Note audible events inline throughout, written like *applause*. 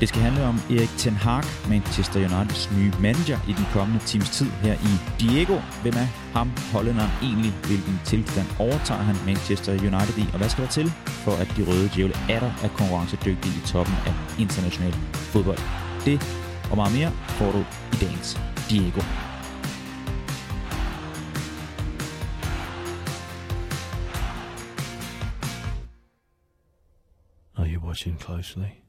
Det skal handle om Erik Ten Hag, Manchester Uniteds nye manager i den kommende times tid her i Diego. Hvem er ham, hollænderen egentlig? Hvilken tilstand overtager han Manchester United i? Og hvad skal der til for, at de røde djævle atter er konkurrencedygtige i toppen af international fodbold? Det og meget mere får du i dagens Diego. Are you watching closely?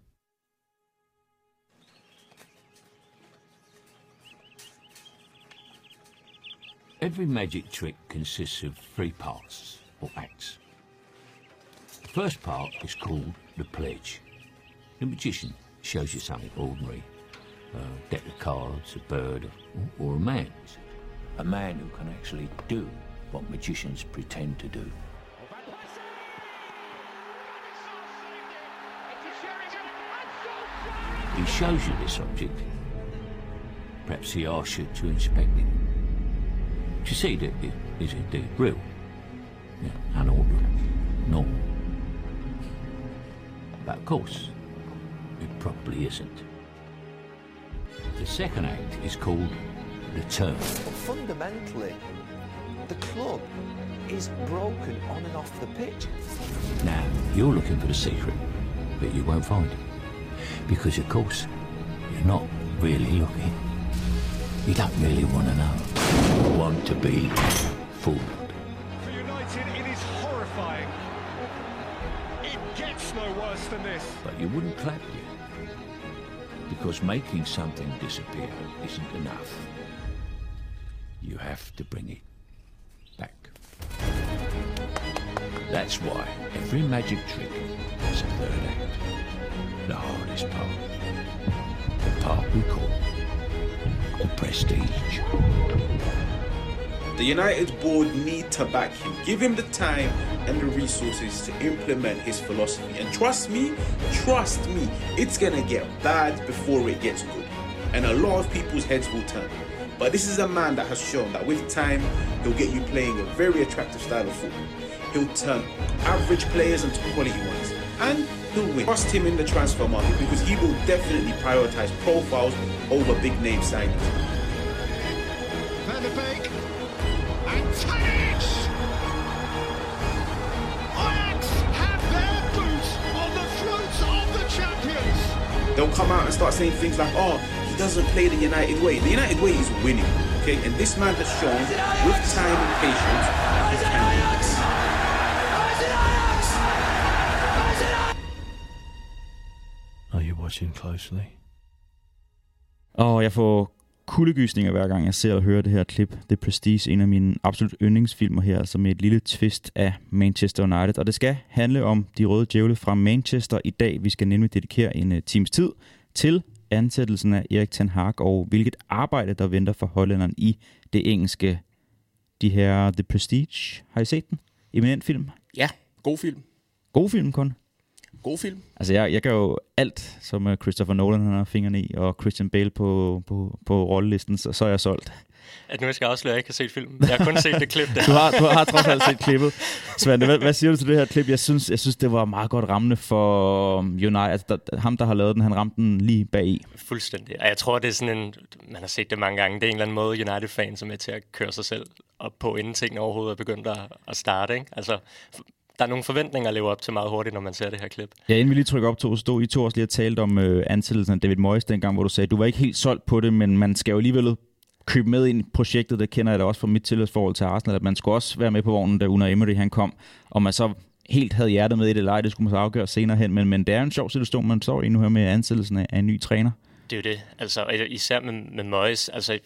Every magic trick consists of three parts, or acts. The first part is called the pledge. The magician shows you something ordinary. A deck of cards, a bird, or, or a man. A man who can actually do what magicians pretend to do. He shows you this object. Perhaps he asks you to inspect it. To see that it is indeed real. Yeah, unordinary. Normal. But of course, it probably isn't. The second act is called the turn. But Fundamentally, the club is broken on and off the pitch. Now, you're looking for the secret, but you won't find it. Because, of course, you're not really looking. You don't really want to know. You want to be fooled. For United, it is horrifying. It gets no worse than this. But you wouldn't clap yet. Because making something disappear isn't enough. You have to bring it back. That's why every magic trick has a third act. The hardest part. The part we call prestige. The United board need to back him. Give him the time and the resources to implement his philosophy. And trust me, trust me, it's gonna get bad before it gets good. And a lot of people's heads will turn. But this is a man that has shown that with time, he'll get you playing a very attractive style of football. He'll turn average players into quality ones. And he'll win. Trust him in the transfer market because he will definitely prioritize profiles over big name signings. Van Beek. And Tadic! Ajax have their boots on the throats of the champions. They'll come out and start saying things like, oh, he doesn't play the United way. The United way is winning, okay? And this man has shown with time and patience, he can watching closely? Og jeg får kuldegysninger hver gang jeg ser og hører det her klip. The Prestige, en af mine absolut yndlingsfilmer her, altså med et lille twist af Manchester United. Og det skal handle om de røde djævle fra Manchester i dag. Vi skal nemlig dedikere en uh, times tid til ansættelsen af Erik Ten Hag og hvilket arbejde, der venter for hollænderen i det engelske. De her The Prestige, har I set den? Eminent film. Ja, god film. God film kun. God film. Altså, jeg, jeg gør jo alt, som øh, Christopher Nolan han har fingrene i, og Christian Bale på, på, på rollelisten, så, så er jeg solgt. At nu jeg skal jeg afsløre, at jeg ikke har set filmen. Jeg har kun set det klip der. *laughs* Du har, du har trods alt set klippet. Svante, hvad, hvad siger du til det her klip? Jeg synes, jeg synes det var meget godt rammende for United. Altså, der, ham, der har lavet den, han ramte den lige bag i. Fuldstændig. Og jeg tror, det er sådan en... Man har set det mange gange. Det er en eller anden måde, United-fans er med til at køre sig selv op på, inden tingene overhovedet er begyndt at, at starte. Ikke? Altså, der er nogle forventninger at leve op til meget hurtigt, når man ser det her klip. Ja, inden vi lige trykker op to, så stod I to også lige og talte om øh, ansættelsen af David Moyes dengang, hvor du sagde, du var ikke helt solgt på det, men man skal jo alligevel købe med ind i projektet. Det kender jeg da også fra mit tilhørsforhold til Arsenal, at man skulle også være med på vognen, da Unai Emery han kom, og man så helt havde hjertet med i det, eller det skulle man så afgøre senere hen. Men, men det er en sjov situation, man står i nu her med ansættelsen af, af en ny træner. Det er jo det. Altså, især med, med Moyes. Altså,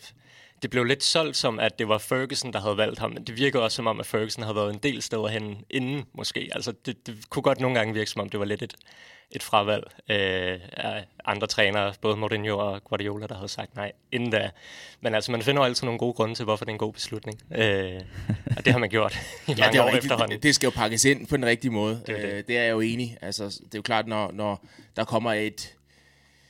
det blev lidt solgt som, at det var Ferguson, der havde valgt ham, men det virker også som om, at Ferguson havde været en del steder hen inden, måske. Altså, det, det kunne godt nogle gange virke som om, det var lidt et, et fravalg øh, af andre trænere, både Mourinho og Guardiola, der havde sagt nej inden da. Men altså, man finder jo altid nogle gode grunde til, hvorfor det er en god beslutning. Øh, og det har man gjort i *laughs* mange Ja, det, er år rigtigt. efterhånden. det, skal jo pakkes ind på den rigtige måde. Det er Det, det. øh, det er jeg jo enig. Altså, det er jo klart, når, når der kommer et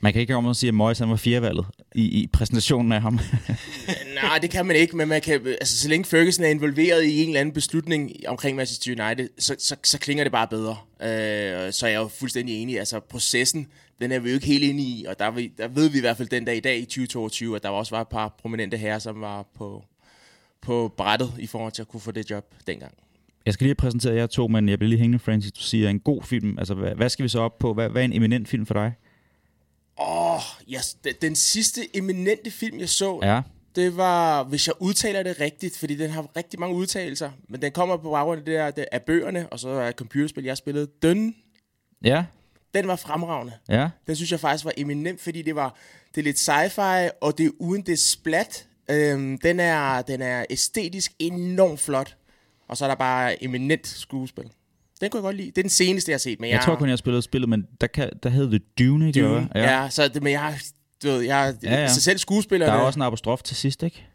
Man kan ikke komme og sige, at Moyes han var fjerdevalget i, i præsentationen af ham. *laughs* Nej, det kan man ikke, men man kan, altså, så længe Ferguson er involveret i en eller anden beslutning omkring Manchester United, så, så, så klinger det bare bedre. Øh, så er jeg jo fuldstændig enig. Altså, processen, den er vi jo ikke helt inde i, og der, vi, der ved vi i hvert fald den dag i dag i 2022, at der også var et par prominente herrer, som var på, på brættet i forhold til at kunne få det job dengang. Jeg skal lige præsentere jer to, men jeg bliver lige hængende, Francis. Du siger en god film. Altså, hvad, hvad skal vi så op på? Hvad, hvad er en eminent film for dig? Åh, oh, yes, den, sidste eminente film, jeg så, Ja. det var, hvis jeg udtaler det rigtigt, fordi den har rigtig mange udtalelser, men den kommer på baggrund af det der det, af bøgerne, og så er computerspil, jeg spillede. Den, Ja. den var fremragende. Ja. Den synes jeg faktisk var eminent, fordi det var det er lidt sci-fi, og det er uden det splat. Øhm, den, er, den er æstetisk enormt flot, og så er der bare eminent skuespil. Den kunne jeg godt lide. Det er den seneste, jeg har set. Men Jeg, jeg tror kun, jeg har spillet spillet, men der, kan, der hed det Dune, ikke? Dune. Ja. Ja. så det, men jeg. Du ved, jeg, Ja, ja, ja. ja. Så selv skuespillerne... Der er også en apostrof til sidst, ikke?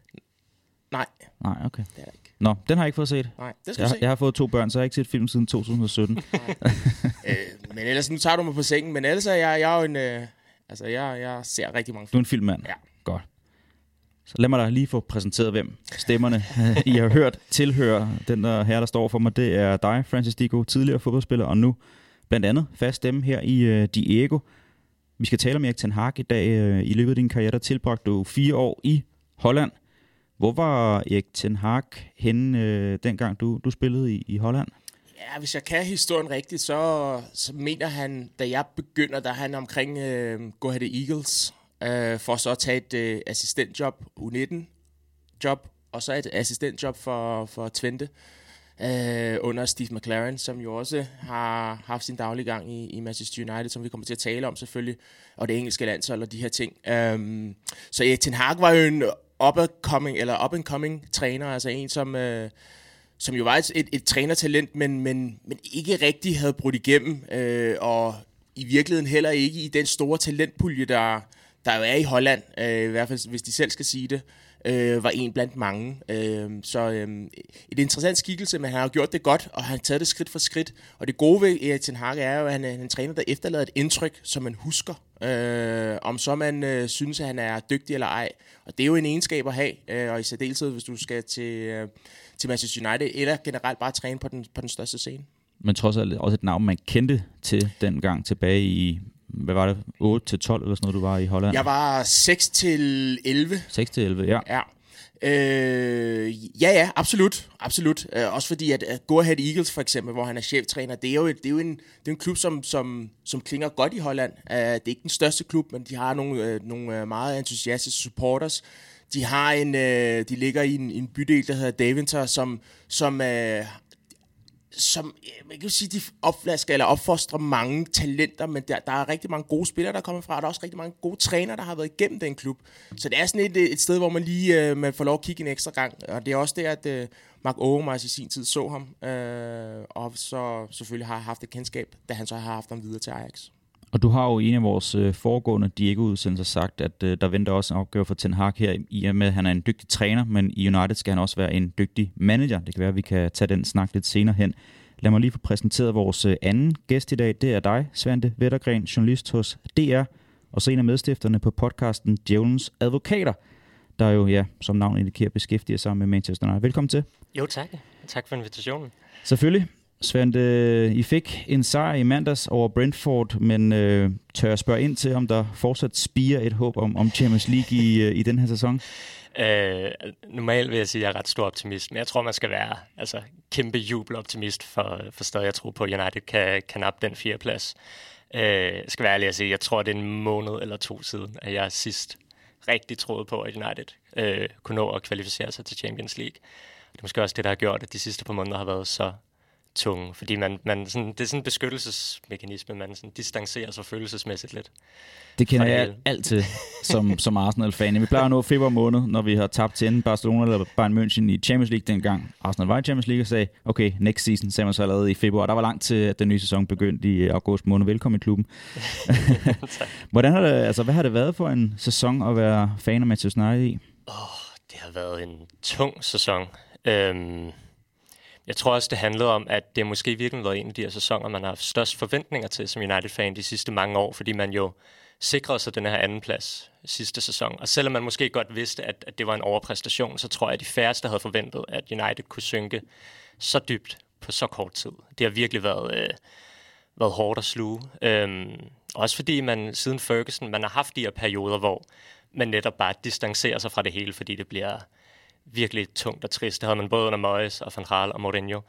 Nej, Nej, okay. det er der ikke. Nå, den har jeg ikke fået set. Nej, det skal Jeg, se. jeg har fået to børn, så jeg har ikke set film siden 2017. Øh, men ellers, nu tager du mig på sengen, men ellers er jeg, jeg er jo en... Øh, altså, jeg, jeg ser rigtig mange Du er film. en filmmand. Ja. Godt. Så lad mig da lige få præsenteret, hvem stemmerne, I har hørt, tilhører den der her, der står for mig. Det er dig, Francis Dico, tidligere fodboldspiller, og nu blandt andet fast stemme her i uh, Diego. Vi skal tale om Erik Ten Hag i dag. Øh, I løbet af din karriere, der tilbragte du fire år i Holland. Hvor var Erik Ten Hag henne, uh, dengang du, du spillede i, i Holland? Ja, hvis jeg kan historien rigtigt, så, så mener han, da jeg begynder, der er han omkring øh, Go Ahead Eagles, øh, for så at tage et øh, assistentjob, U19-job, og så et assistentjob for, for Twente, øh, under Steve McLaren, som jo også har haft sin daglige gang i, i Manchester United, som vi kommer til at tale om selvfølgelig, og det engelske landshold og de her ting. Um, så Erik Ten Hag var jo en up-and-coming, eller up-and-coming træner, altså en, som... Øh, som jo var et, et, et trænertalent, men, men, men ikke rigtig havde brudt igennem, øh, og i virkeligheden heller ikke i den store talentpulje, der, der jo er i Holland, øh, i hvert fald hvis de selv skal sige det, øh, var en blandt mange. Øh, så øh, et interessant skikkelse, men han har gjort det godt, og han har taget det skridt for skridt. Og det gode ved Erik Ten Hag er jo, at han øh, er en træner, der efterlader et indtryk, som man husker, øh, om så man øh, synes, at han er dygtig eller ej. Og det er jo en egenskab at have, øh, og i særdeleshed, hvis du skal til, øh, til Manchester United, eller generelt bare træne på den, på den største scene. Men trods alt også et navn, man kendte til dengang tilbage i, hvad var det, 8 til 12 eller sådan noget, du var i Holland? Jeg var 6 til 11, 6 til 11, ja. Ja. Øh, ja, ja, absolut. absolut. Øh, også fordi, at, at Go Ahead Eagles for eksempel, hvor han er cheftræner, det er jo, et, det er jo en, det er en klub, som, som, som klinger godt i Holland. Øh, det er ikke den største klub, men de har nogle, øh, nogle øh, meget entusiastiske supporters. De har en, øh, de ligger i en, en bydel, der hedder Daventer, som, som øh, som, man kan jo sige, de opflasker eller opfostrer mange talenter, men der, der er rigtig mange gode spillere, der kommer fra, og der er også rigtig mange gode trænere, der har været igennem den klub. Så det er sådan et, et sted, hvor man lige øh, man får lov at kigge en ekstra gang, og det er også der, at øh, Mark Overmars i sin tid så ham, øh, og så selvfølgelig har haft et kendskab, da han så har haft ham videre til Ajax. Og du har jo i en af vores øh, foregående Diego-udsendelser sagt, at øh, der venter også en opgave for Ten Hag her, i og med, at han er en dygtig træner, men i United skal han også være en dygtig manager. Det kan være, at vi kan tage den snak lidt senere hen. Lad mig lige få præsenteret vores øh, anden gæst i dag. Det er dig, Svante Vettergren, journalist hos DR, og så en af medstifterne på podcasten Djævelens Advokater, der jo, ja, som navn indikerer, beskæftiger sig med Manchester United. Velkommen til. Jo, tak. Tak for invitationen. Selvfølgelig. Svante, øh, I fik en sejr i mandags over Brentford, men øh, tør jeg spørge ind til, om der fortsat spiger et håb om, om Champions League i, øh, i den her sæson? Øh, normalt vil jeg sige, at jeg er ret stor optimist, men jeg tror, man skal være altså, kæmpe jubeloptimist for, for stadig at tro på, at United kan, kan nappe den fjerde plads. Øh, skal være ærlig at sige, jeg tror, det er en måned eller to siden, at jeg sidst rigtig troede på, at United øh, kunne nå at kvalificere sig til Champions League. Det er måske også det, der har gjort, at de sidste par måneder har været så tunge, fordi man, man sådan, det er sådan en beskyttelsesmekanisme, man sådan distancerer sig følelsesmæssigt lidt. Det kender det jeg altid *laughs* som, som Arsenal-fan. Vi plejer at nå februar måned, når vi har tabt til enten Barcelona eller Bayern München i Champions League dengang. Arsenal var i Champions League og sagde, okay, next season, sagde man så allerede i februar. Der var langt til, at den nye sæson begyndte i øh, august måned. Velkommen i klubben. *laughs* *laughs* Hvordan har det, altså, hvad har det været for en sæson at være fan af Manchester United i? Det har været en tung sæson. Øhm, jeg tror også, det handlede om, at det måske virkelig var en af de her sæsoner, man har haft størst forventninger til som United-fan de sidste mange år, fordi man jo sikrede sig den her anden plads sidste sæson. Og selvom man måske godt vidste, at, at det var en overpræstation, så tror jeg, at de færreste havde forventet, at United kunne synke så dybt på så kort tid. Det har virkelig været, øh, været hårdt at sluge. Øhm, også fordi man siden Ferguson, man har haft de her perioder, hvor man netop bare distancerer sig fra det hele, fordi det bliver virkelig tungt og trist. Det havde man både under Moyes og Van Gaal og Mourinho.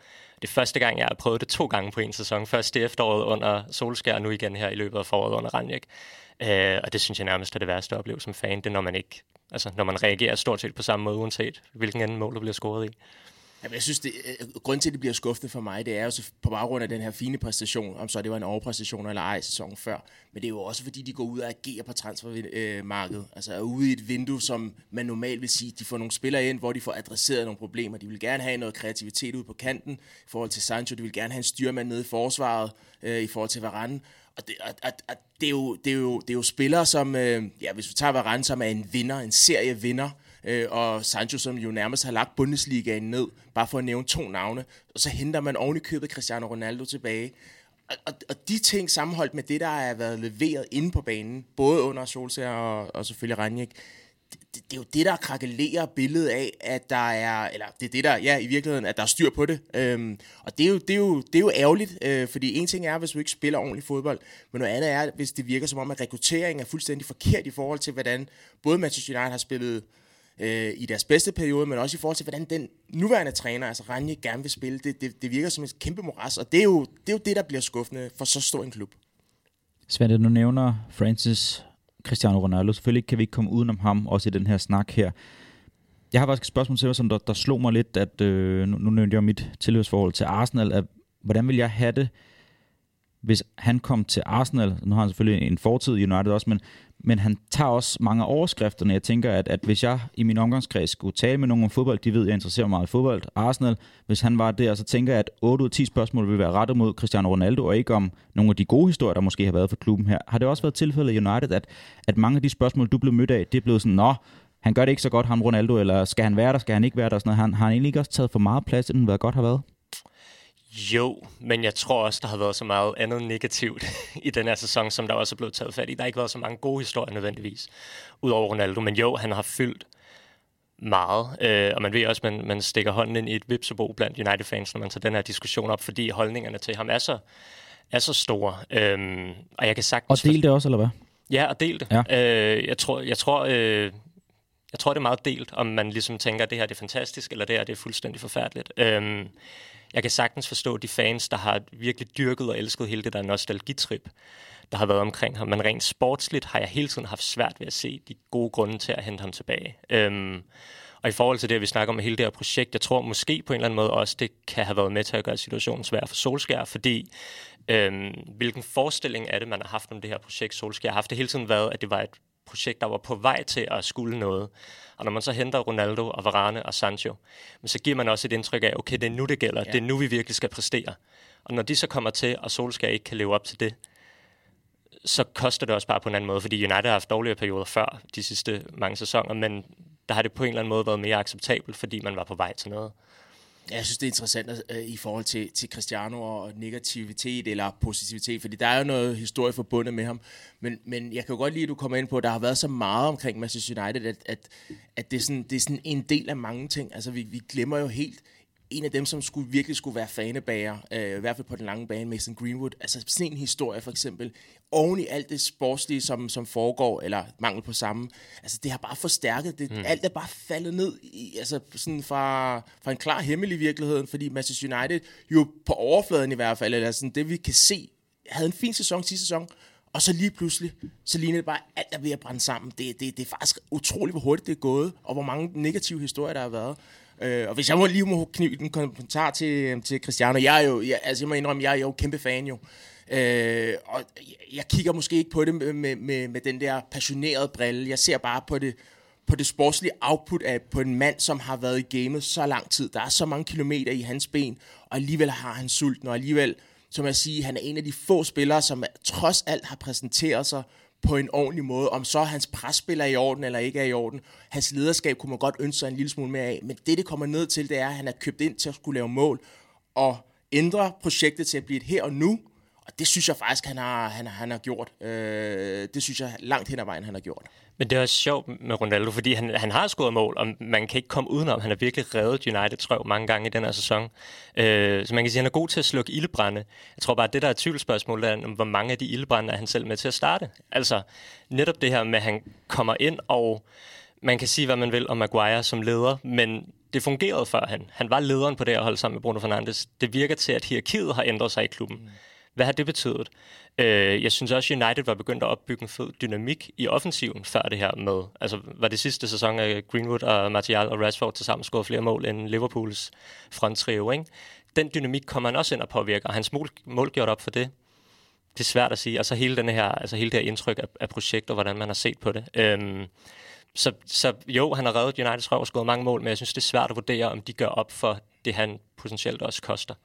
Det er første gang, jeg har prøvet det to gange på en sæson. Først i efteråret under Solskjaer, og nu igen her i løbet af foråret under Ranjek. Øh, og det synes jeg nærmest er det værste at opleve som fan, det er, når man ikke, altså når man reagerer stort set på samme måde, uanset hvilken anden mål, der bliver scoret i. Jamen, jeg synes, det, øh, grund til, at det bliver skuffende for mig, det er jo på baggrund af den her fine præstation, om så det var en overpræstation eller ej sæsonen før. Men det er jo også, fordi de går ud og agerer på transfermarkedet. Altså er ude i et vindue, som man normalt vil sige, de får nogle spillere ind, hvor de får adresseret nogle problemer. De vil gerne have noget kreativitet ud på kanten i forhold til Sancho. De vil gerne have en styrmand nede i forsvaret øh, i forhold til Varane. Og det, og, og, og det, er, jo, det, er, jo, det er jo spillere, som, øh, ja, hvis vi tager Varane, som er en vinder, en serievinder, øh, og Sancho, som jo nærmest har lagt Bundesligaen ned, bare for at nævne to navne, og så henter man oven i købet Cristiano Ronaldo tilbage. Og, og, og de ting sammenholdt med det, der er været leveret inde på banen, både under Solskjaer og, og selvfølgelig Ranjek, det, det er jo det, der krakelerer billedet af, at der er, eller det er det, der, ja, i virkeligheden, at der er styr på det. Øhm, og det er, jo, det, er jo, det er jo ærgerligt, øh, fordi en ting er, hvis du ikke spiller ordentlig fodbold, men noget andet er, hvis det virker som om, at rekrutteringen er fuldstændig forkert i forhold til, hvordan både Manchester United har spillet øh, i deres bedste periode, men også i forhold til, hvordan den nuværende træner, altså Ranje, gerne vil spille. Det, det, det virker som et kæmpe moras, og det er, jo, det er jo det, der bliver skuffende for så stor en klub. Svend, du nævner Francis Cristiano Ronaldo. Selvfølgelig kan vi ikke komme udenom ham, også i den her snak her. Jeg har faktisk et spørgsmål til dig, som der, der slog mig lidt, at øh, nu, nu nævnte jeg mit tilhørsforhold til Arsenal, at hvordan vil jeg have det, hvis han kom til Arsenal, nu har han selvfølgelig en fortid i United også, men, men han tager også mange overskrifter, når jeg tænker, at, at hvis jeg i min omgangskreds skulle tale med nogen om fodbold, de ved, at jeg interesserer mig meget i fodbold, Arsenal, hvis han var der, så tænker jeg, at 8 ud af 10 spørgsmål vil være rettet mod Cristiano Ronaldo, og ikke om nogle af de gode historier, der måske har været for klubben her. Har det også været tilfældet i United, at, at mange af de spørgsmål, du blev mødt af, det er blevet sådan, nå, han gør det ikke så godt, ham Ronaldo, eller skal han være der, skal han ikke være der, sådan noget. Han, har han egentlig ikke også taget for meget plads, end hvad godt har været? Jo, men jeg tror også, der har været så meget andet negativt *laughs* i den her sæson, som der også er blevet taget fat i. Der har ikke været så mange gode historier nødvendigvis, udover Ronaldo. Men jo, han har fyldt meget, øh, og man ved også, at man, man stikker hånden ind i et vipsebo blandt United-fans, når man tager den her diskussion op, fordi holdningerne til ham er så, er så store. Øhm, og jeg kan sagtens... Og del det også, eller hvad? Ja, og del det. Ja. Øh, jeg tror, jeg tror, øh, jeg tror, det er meget delt, om man ligesom tænker, at det her det er fantastisk, eller det her det er fuldstændig forfærdeligt. Øhm, jeg kan sagtens forstå de fans, der har virkelig dyrket og elsket hele det der nostalgitrip, der har været omkring ham. Men rent sportsligt har jeg hele tiden haft svært ved at se de gode grunde til at hente ham tilbage. Øhm, og i forhold til det, vi snakker om hele det her projekt, jeg tror måske på en eller anden måde også, det kan have været med til at gøre situationen svær for Solskær, fordi øhm, hvilken forestilling er det, man har haft om det her projekt Solskær? har haft det hele tiden været, at det var et projekt, der var på vej til at skulle noget. Og når man så henter Ronaldo og Varane og Sancho, så giver man også et indtryk af, okay, det er nu, det gælder. Ja. Det er nu, vi virkelig skal præstere. Og når de så kommer til, og Solskjaer ikke kan leve op til det, så koster det også bare på en anden måde, fordi United har haft dårligere perioder før de sidste mange sæsoner, men der har det på en eller anden måde været mere acceptabelt, fordi man var på vej til noget. Jeg synes, det er interessant uh, i forhold til, til Cristiano og negativitet eller positivitet, fordi der er jo noget historie forbundet med ham. Men, men jeg kan jo godt lide, at du kommer ind på, at der har været så meget omkring Manchester United, at, at, at det, er sådan, det er sådan en del af mange ting. Altså, vi, vi glemmer jo helt en af dem, som skulle, virkelig skulle være fanebager, øh, i hvert fald på den lange bane, Mason Greenwood. Altså sådan en historie for eksempel, oven i alt det sportslige, som, som foregår, eller mangel på samme, altså det har bare forstærket, det, mm. alt er bare faldet ned, i, altså sådan fra, fra en klar himmel i virkeligheden, fordi Manchester United jo på overfladen i hvert fald, eller sådan det vi kan se, havde en fin sæson sidste sæson, og så lige pludselig, så ligner det bare, alt er ved at brænde sammen. Det, det, det er faktisk utroligt, hvor hurtigt det er gået, og hvor mange negative historier, der har været. Øh, og hvis jeg må lige må knytte en kommentar til, til Cristiano, jeg er jo, jeg, altså jeg må indrømme, jeg er jo kæmpe fan jo. Øh, og jeg, kigger måske ikke på det med, med, med, med den der passionerede brille. Jeg ser bare på det, på det sportslige output af på en mand, som har været i gamet så lang tid. Der er så mange kilometer i hans ben, og alligevel har han sulten, og alligevel, som jeg siger, han er en af de få spillere, som trods alt har præsenteret sig på en ordentlig måde. Om så hans presspiller er i orden eller ikke er i orden. Hans lederskab kunne man godt ønske sig en lille smule mere af. Men det, det kommer ned til, det er, at han er købt ind til at skulle lave mål og ændre projektet til at blive et her og nu, og det synes jeg faktisk, han har, han, han har gjort. Øh, det synes jeg langt hen ad vejen, han har gjort. Men det er også sjovt med Ronaldo, fordi han, han har scoret mål, og man kan ikke komme udenom. Han har virkelig reddet United røv mange gange i den her sæson. Øh, så man kan sige, at han er god til at slukke ildebrænde. Jeg tror bare, at det der er tvivlsspørgsmål, er, hvor mange af de ildebrænde er han selv med til at starte. Altså netop det her med, at han kommer ind, og man kan sige, hvad man vil om Maguire som leder, men det fungerede før han. Han var lederen på det her hold sammen med Bruno Fernandes. Det virker til, at hierarkiet har ændret sig i klubben. Hvad har det betydet? Øh, jeg synes også, at United var begyndt at opbygge en fed dynamik i offensiven før det her med. Altså var det sidste sæson at Greenwood og Martial og Rashford til sammen flere mål end Liverpools fronttrio, ikke? Den dynamik kommer han også ind og påvirker, og hans mål, mål gjort op for det. Det er svært at sige. Altså hele, denne her, altså hele det her indtryk af, af projekt, og hvordan man har set på det. Øhm, så, så jo, han har reddet Uniteds røv og scoret mange mål, men jeg synes, det er svært at vurdere, om de gør op for det, han potentielt også koster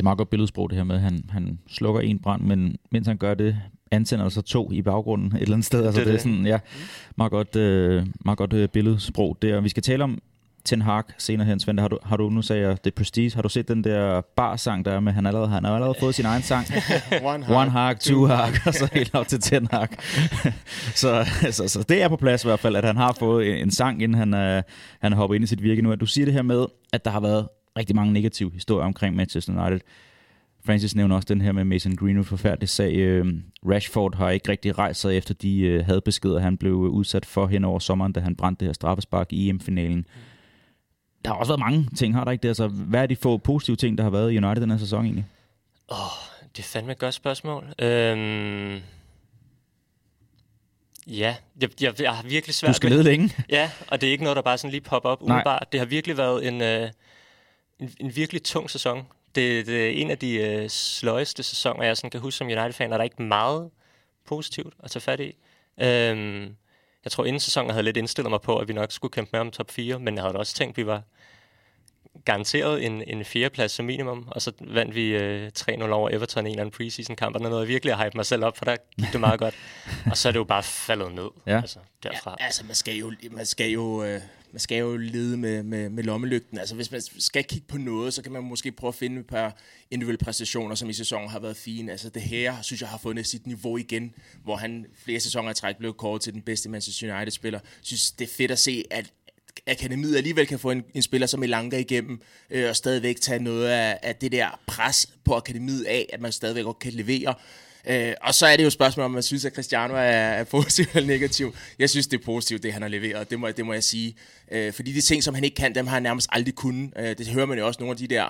er meget godt billedsprog det her med, at han, han slukker en brand, men mens han gør det, antænder så to i baggrunden et eller andet sted. Altså, det, det er sådan, ja, meget godt, øh, meget godt øh, billedsprog der. Vi skal tale om Ten Hag senere hen, Svend. Har du, har du nu sagde jeg, The Prestige, har du set den der bar-sang, der er med, han allerede, han har allerede fået sin egen sang. *laughs* One Hag, One Hag two Hag, og så helt op til Ten Hag. *laughs* så, så, så, det er på plads i hvert fald, at han har fået en, en sang, inden han, øh, han har hoppet ind i sit virke nu. At du siger det her med, at der har været rigtig mange negative historier omkring Manchester United. Francis nævner også den her med Mason Greenwood forfærdelig sag. Øh, Rashford har ikke rigtig rejst sig efter de øh, hadbeskeder, han blev udsat for hen over sommeren, da han brændte det her straffespark i EM-finalen. Der har også været mange ting, har der ikke det? Altså, hvad er de få positive ting, der har været i United den her sæson egentlig? Åh, oh, det er fandme et godt spørgsmål. Øhm... Ja, jeg, jeg, jeg har virkelig svært... Du skal lede længe. Ja, og det er ikke noget, der bare sådan lige popper op umiddelbart. Det har virkelig været en, øh, en, en virkelig tung sæson. Det, det er en af de øh, sløjeste sæsoner, jeg sådan kan huske som United-fan, og der er ikke meget positivt at tage fat i. Øhm, jeg tror, inden sæsonen havde jeg lidt indstillet mig på, at vi nok skulle kæmpe med om top 4, men jeg havde også tænkt, at vi var garanteret en, en fjerdeplads som minimum, og så vandt vi øh, 3-0 over Everton i en eller anden preseason-kamp, og noget jeg virkelig at hype mig selv op, for der gik det meget godt. *laughs* Og så er det jo bare faldet ned ja. altså, derfra. Ja, altså, man skal jo, man skal jo øh, man skal jo lede med, med, med lommelygten. Altså, hvis man skal kigge på noget, så kan man måske prøve at finde et par individuelle præstationer, som i sæsonen har været fine. Altså, det her, synes jeg, har fundet sit niveau igen, hvor han flere sæsoner i træk blev kåret til den bedste Manchester United-spiller. Synes, det er fedt at se, at akademiet alligevel kan få en, en spiller som Elanga igennem, øh, og stadigvæk tage noget af, af det der pres på akademiet af, at man stadigvæk godt kan levere. Øh, og så er det jo et spørgsmål, om man synes, at Cristiano er, er positiv eller negativ. Jeg synes, det er positivt, det han har leveret. Det må, det må jeg sige. Øh, fordi de ting, som han ikke kan, dem har han nærmest aldrig kunnet. Øh, det hører man jo også nogle af de der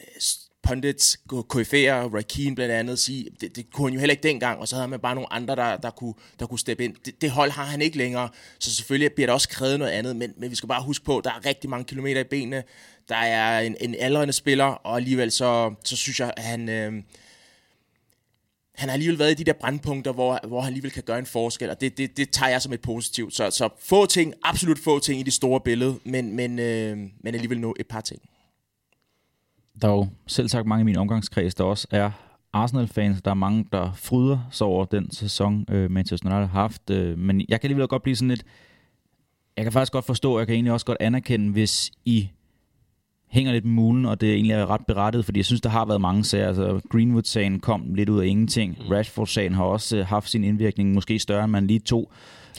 øh, pundits, KF'er, Roy Keane blandt andet, sige, det, det kunne han jo heller ikke dengang, og så havde man bare nogle andre, der, der, kunne, der kunne steppe ind. Det, det hold har han ikke længere, så selvfølgelig bliver der også krævet noget andet, men, men vi skal bare huske på, der er rigtig mange kilometer i benene, der er en, en aldrende spiller, og alligevel så, så synes jeg, at han... Øh, han har alligevel været i de der brandpunkter, hvor, hvor han alligevel kan gøre en forskel, og det, det, det tager jeg som et positivt. Så, så få ting, absolut få ting i det store billede, men, men, øh, men alligevel nå et par ting. Der er jo selv sagt mange i min omgangskreds, der også er Arsenal-fans. Der er mange, der fryder sig over den sæson, øh, Manchester United har haft. Øh, men jeg kan alligevel godt blive sådan lidt... Jeg kan faktisk godt forstå, jeg kan egentlig også godt anerkende, hvis I hænger lidt mulen, og det er egentlig ret berettet, fordi jeg synes, der har været mange sager. Altså, Greenwood-sagen kom lidt ud af ingenting. Mm. Rashford-sagen har også øh, haft sin indvirkning, måske større, end man lige tog.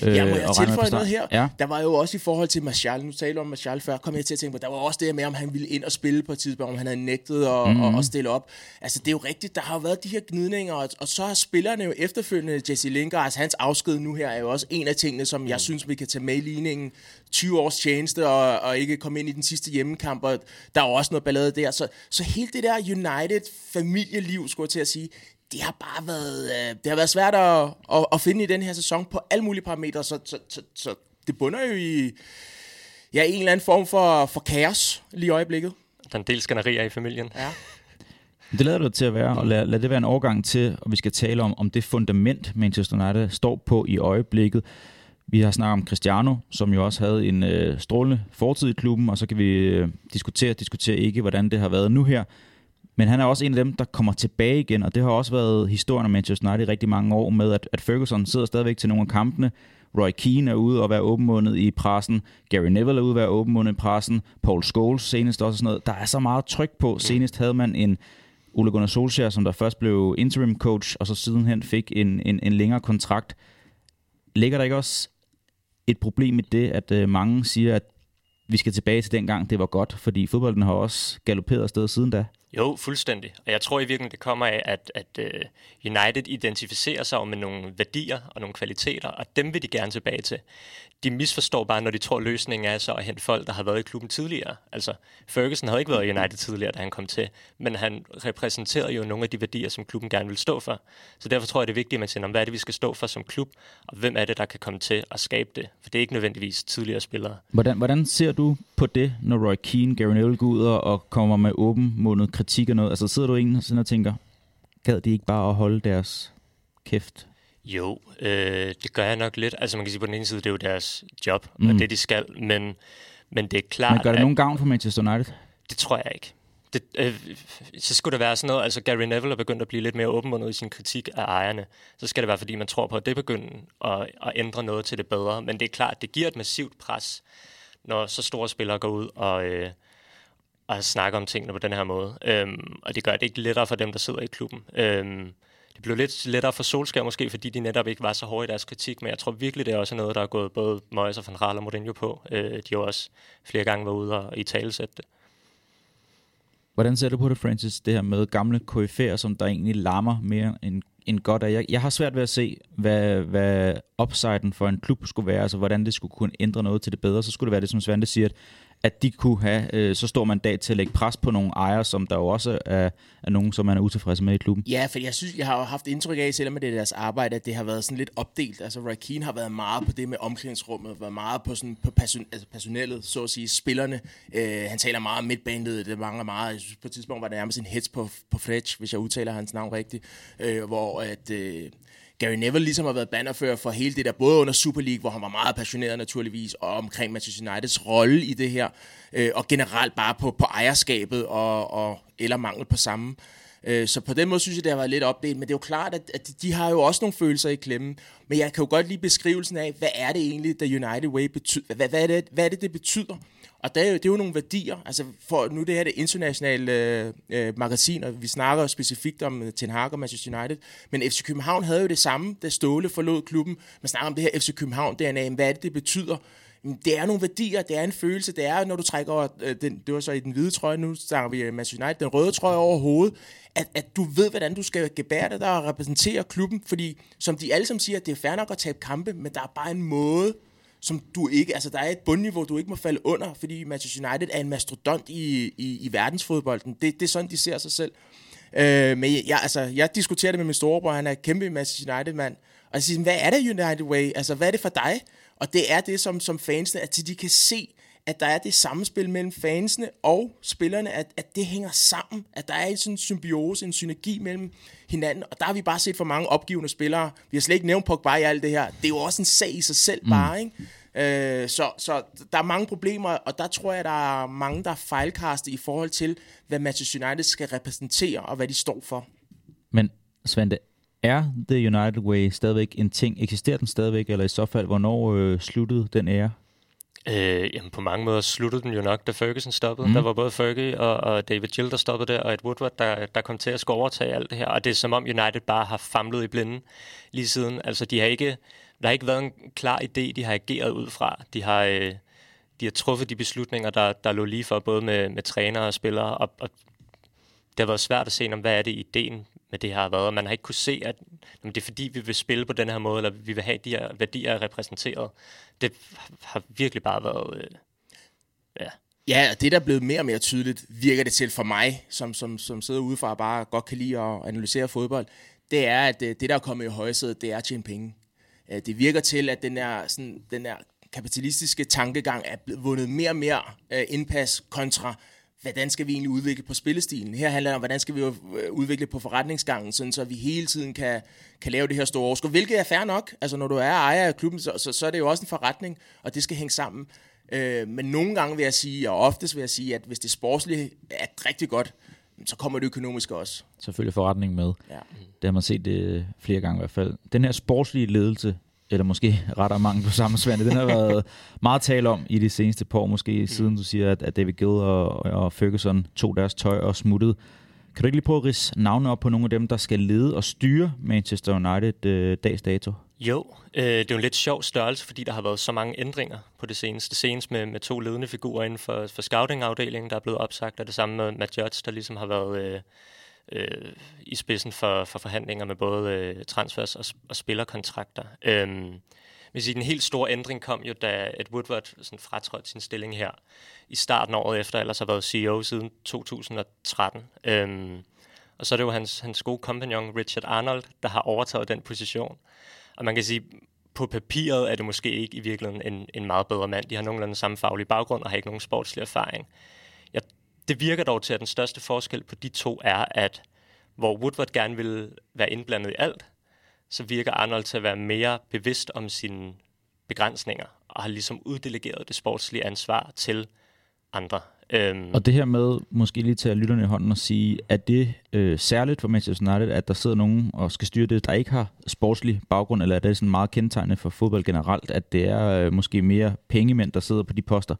Øh, ja, må jeg tilføje noget her? Ja. Der var jo også i forhold til Martial, nu taler om Martial før, kom jeg til at tænke på, der var også det med, om han ville ind og spille på et tidspunkt, om han havde nægtet at, mm-hmm. at, at stille op. Altså, det er jo rigtigt, der har jo været de her gnidninger, og, og så har spillerne jo efterfølgende, Jesse Lingard, altså hans afsked nu her, er jo også en af tingene, som jeg mm. synes, vi kan tage med i ligningen. 20 års tjeneste, og, og ikke komme ind i den sidste hjemmekamp, og der er jo også noget ballade der. Så, så hele det der United-familieliv, skulle jeg til at sige, det har bare været, øh, det har været svært at, at, at finde i den her sæson på alle mulige parametre, så, så, så, så det bunder jo i ja, en eller anden form for, for kaos lige i øjeblikket. Der er en del skænderier i familien. Ja. Det lader det til at være, og lad, lad det være en overgang til, og vi skal tale om, om det fundament, Manchester United står på i øjeblikket. Vi har snakket om Cristiano, som jo også havde en øh, strålende fortid i klubben, og så kan vi øh, diskutere, diskutere ikke, hvordan det har været nu her. Men han er også en af dem, der kommer tilbage igen, og det har også været historien om Manchester United i rigtig mange år med, at, at Ferguson sidder stadigvæk til nogle af kampene. Roy Keane er ude og være åbenmundet i pressen. Gary Neville er ude og være åbenmundet i pressen. Paul Scholes senest også sådan noget. Der er så meget tryk på. Senest havde man en Ole Gunnar Solskjaer, som der først blev interim coach, og så sidenhen fik en, en, en længere kontrakt. Ligger der ikke også et problem i det, at øh, mange siger, at vi skal tilbage til dengang, det var godt, fordi fodbolden har også galopperet afsted siden da. Jo, fuldstændig. Og jeg tror i virkeligheden, det kommer af, at, at uh, United identificerer sig med nogle værdier og nogle kvaliteter, og dem vil de gerne tilbage til. De misforstår bare, når de tror, løsningen er så at hente folk, der har været i klubben tidligere. Altså, Ferguson havde ikke været i United tidligere, da han kom til, men han repræsenterede jo nogle af de værdier, som klubben gerne vil stå for. Så derfor tror jeg, det er vigtigt, at man siger, hvad er det, vi skal stå for som klub, og hvem er det, der kan komme til at skabe det? For det er ikke nødvendigvis tidligere spillere. Hvordan, hvordan ser du på det, når Roy Keane, Gary Neville går ud og kommer med åben måned kritik og noget? Altså sidder du egentlig og tænker, gad de ikke bare at holde deres kæft? Jo, øh, det gør jeg nok lidt. Altså man kan sige, på den ene side, det er jo deres job, mm. og det de skal, men, men det er klart... Men gør det at, nogen gavn for Manchester United? Det tror jeg ikke. Det, øh, så skulle det være sådan noget, altså Gary Neville er begyndt at blive lidt mere åbenmundet i sin kritik af ejerne. Så skal det være, fordi man tror på, at det begynder at, at ændre noget til det bedre. Men det er klart, det giver et massivt pres, når så store spillere går ud og, øh, at snakke om tingene på den her måde. Øhm, og det gør det ikke lettere for dem, der sidder i klubben. Øhm, det blev lidt lettere for Solskjaer måske, fordi de netop ikke var så hårde i deres kritik, men jeg tror virkelig, det er også noget, der er gået både Moyes og Van Raal og Mourinho på. Øh, de har også flere gange været ude og i talesætte det. Hvordan ser du på det, Francis, det her med gamle KF'er, som der egentlig larmer mere end, end godt af? Jeg, jeg har svært ved at se, hvad, hvad upsiden for en klub skulle være, altså hvordan det skulle kunne ændre noget til det bedre. Så skulle det være det, som Svante siger, at at de kunne have øh, så stor mandat til at lægge pres på nogle ejere, som der jo også er, er nogen, som man er utilfredse med i klubben. Ja, for jeg synes, jeg har jo haft indtryk af, selvom det er deres arbejde, at det har været sådan lidt opdelt. Altså, Roy Keane har været meget på det med omklædningsrummet, været meget på, sådan, på person, altså personellet, så at sige, spillerne. Øh, han taler meget om midtbanet, det mangler meget. Jeg synes, på et tidspunkt var det nærmest en hits på, på Fletch, hvis jeg udtaler hans navn rigtigt, øh, hvor at... Øh, Gary Neville ligesom har været bannerfører for hele det der, både under Super League, hvor han var meget passioneret naturligvis, og omkring Manchester Uniteds rolle i det her, øh, og generelt bare på, på ejerskabet og, og eller mangel på samme. Øh, så på den måde synes jeg, det har været lidt opdelt, men det er jo klart, at, at de har jo også nogle følelser i klemmen. Men jeg kan jo godt lide beskrivelsen af, hvad er det egentlig, der United Way betyder? Hvad, hvad, er, det, hvad er det, det betyder? Og der, er, det er jo nogle værdier, altså for nu det her det internationale øh, øh, magasin, og vi snakker specifikt om øh, Ten Hag og Manchester United, men FC København havde jo det samme, da Ståle forlod klubben. Man snakker om det her FC København DNA, hvad er det, det betyder? Det er nogle værdier, det er en følelse, det er, når du trækker over, den, det var så i den hvide trøje, nu snakker vi øh, Manchester United, den røde trøje over hovedet, at, at du ved, hvordan du skal gebære dig der og repræsentere klubben, fordi som de alle sammen siger, det er fair nok at tabe kampe, men der er bare en måde, som du ikke, altså der er et bundniveau, du ikke må falde under, fordi Manchester United er en mastodont i, i, i verdensfodbolden. Det, det er sådan, de ser sig selv. Øh, men jeg, altså, jeg diskuterer det med min storebror, han er kæmpe Manchester United-mand, og jeg siger, hvad er det United Way? Altså, hvad er det for dig? Og det er det, som, som fansene, at de kan se, at der er det samspil mellem fansene og spillerne, at, at det hænger sammen, at der er en sådan symbiose, en synergi mellem hinanden, og der har vi bare set for mange opgivende spillere. Vi har slet ikke nævnt Pogba i alt det her. Det er jo også en sag i sig selv mm. bare, ikke? Øh, så, så der er mange problemer, og der tror jeg, der er mange, der er fejlkastet i forhold til, hvad Manchester United skal repræsentere, og hvad de står for. Men Svante, er The United Way stadigvæk en ting? Eksisterer den stadigvæk, eller i så fald, hvornår øh, sluttede den ære? Øh, jamen på mange måder sluttede den jo nok, da Ferguson stoppede. Mm. Der var både Fergie og, og David Gill, der stoppede der, og et Woodward, der, der kom til at skulle overtage alt det her. Og det er som om United bare har famlet i blinden lige siden. Altså de har ikke, der har ikke været en klar idé, de har ageret ud fra. De har, øh, de har truffet de beslutninger, der, der lå lige for, både med, med trænere og spillere, og, og det har været svært at se, om hvad er det ideen med det her har været. Man har ikke kunne se, at jamen, det er fordi, vi vil spille på den her måde, eller vi vil have de her værdier repræsenteret. Det har virkelig bare været... Øh, ja. Ja, det der er blevet mere og mere tydeligt, virker det til for mig, som, som, som sidder udefra og bare godt kan lide at analysere fodbold, det er, at øh, det, der er kommet i højsædet, det er at tjene penge. Øh, det virker til, at den er, sådan, den er kapitalistiske tankegang er blevet vundet mere og mere øh, indpas kontra hvordan skal vi egentlig udvikle på spillestilen? Her handler det om, hvordan skal vi øh, udvikle på forretningsgangen, sådan så vi hele tiden kan, kan lave det her store overskud, hvilket er fair nok. Altså når du er ejer af klubben, så, så, så er det jo også en forretning, og det skal hænge sammen. Øh, men nogle gange vil jeg sige, og oftest vil jeg sige, at hvis det sportslige er rigtig godt, så kommer det økonomiske også. Selvfølgelig forretning med. Ja. Det har man set det øh, flere gange i hvert fald. Den her sportslige ledelse, eller måske retter mange på samme svand. Den har *laughs* været meget tale om i de seneste par år, måske mm. siden du siger, at, at David Gill og, og Ferguson tog deres tøj og smuttede. Kan du ikke lige prøve at rise navne op på nogle af dem, der skal lede og styre Manchester United øh, dags dato? Jo, øh, det er jo en lidt sjov størrelse, fordi der har været så mange ændringer på det seneste. Senest med, med to ledende figurer inden for, for scouting-afdelingen, der er blevet opsagt, og det samme med Matt Judge, der ligesom har været øh, øh, i spidsen for, for forhandlinger med både øh, transfers og, og spillerkontrakter. Øh, men den helt store ændring kom jo, da Ed Woodward sådan fratrådte sin stilling her i starten af året efter, ellers har været CEO siden 2013. Øhm, og så er det jo hans, hans gode kompagnon Richard Arnold, der har overtaget den position. Og man kan sige, på papiret er det måske ikke i virkeligheden en, en meget bedre mand. De har nogenlunde samme faglige baggrund og har ikke nogen sportslig erfaring. Det virker dog til, at den største forskel på de to er, at hvor Woodward gerne vil være indblandet i alt, så virker Arnold til at være mere bevidst om sine begrænsninger, og har ligesom uddelegeret det sportslige ansvar til andre. Øhm. Og det her med, måske lige tage lytterne i hånden og sige, at det øh, særligt for Manchester United, at der sidder nogen og skal styre det, der ikke har sportslig baggrund, eller er det sådan meget kendetegnende for fodbold generelt, at det er øh, måske mere pengemænd, der sidder på de poster?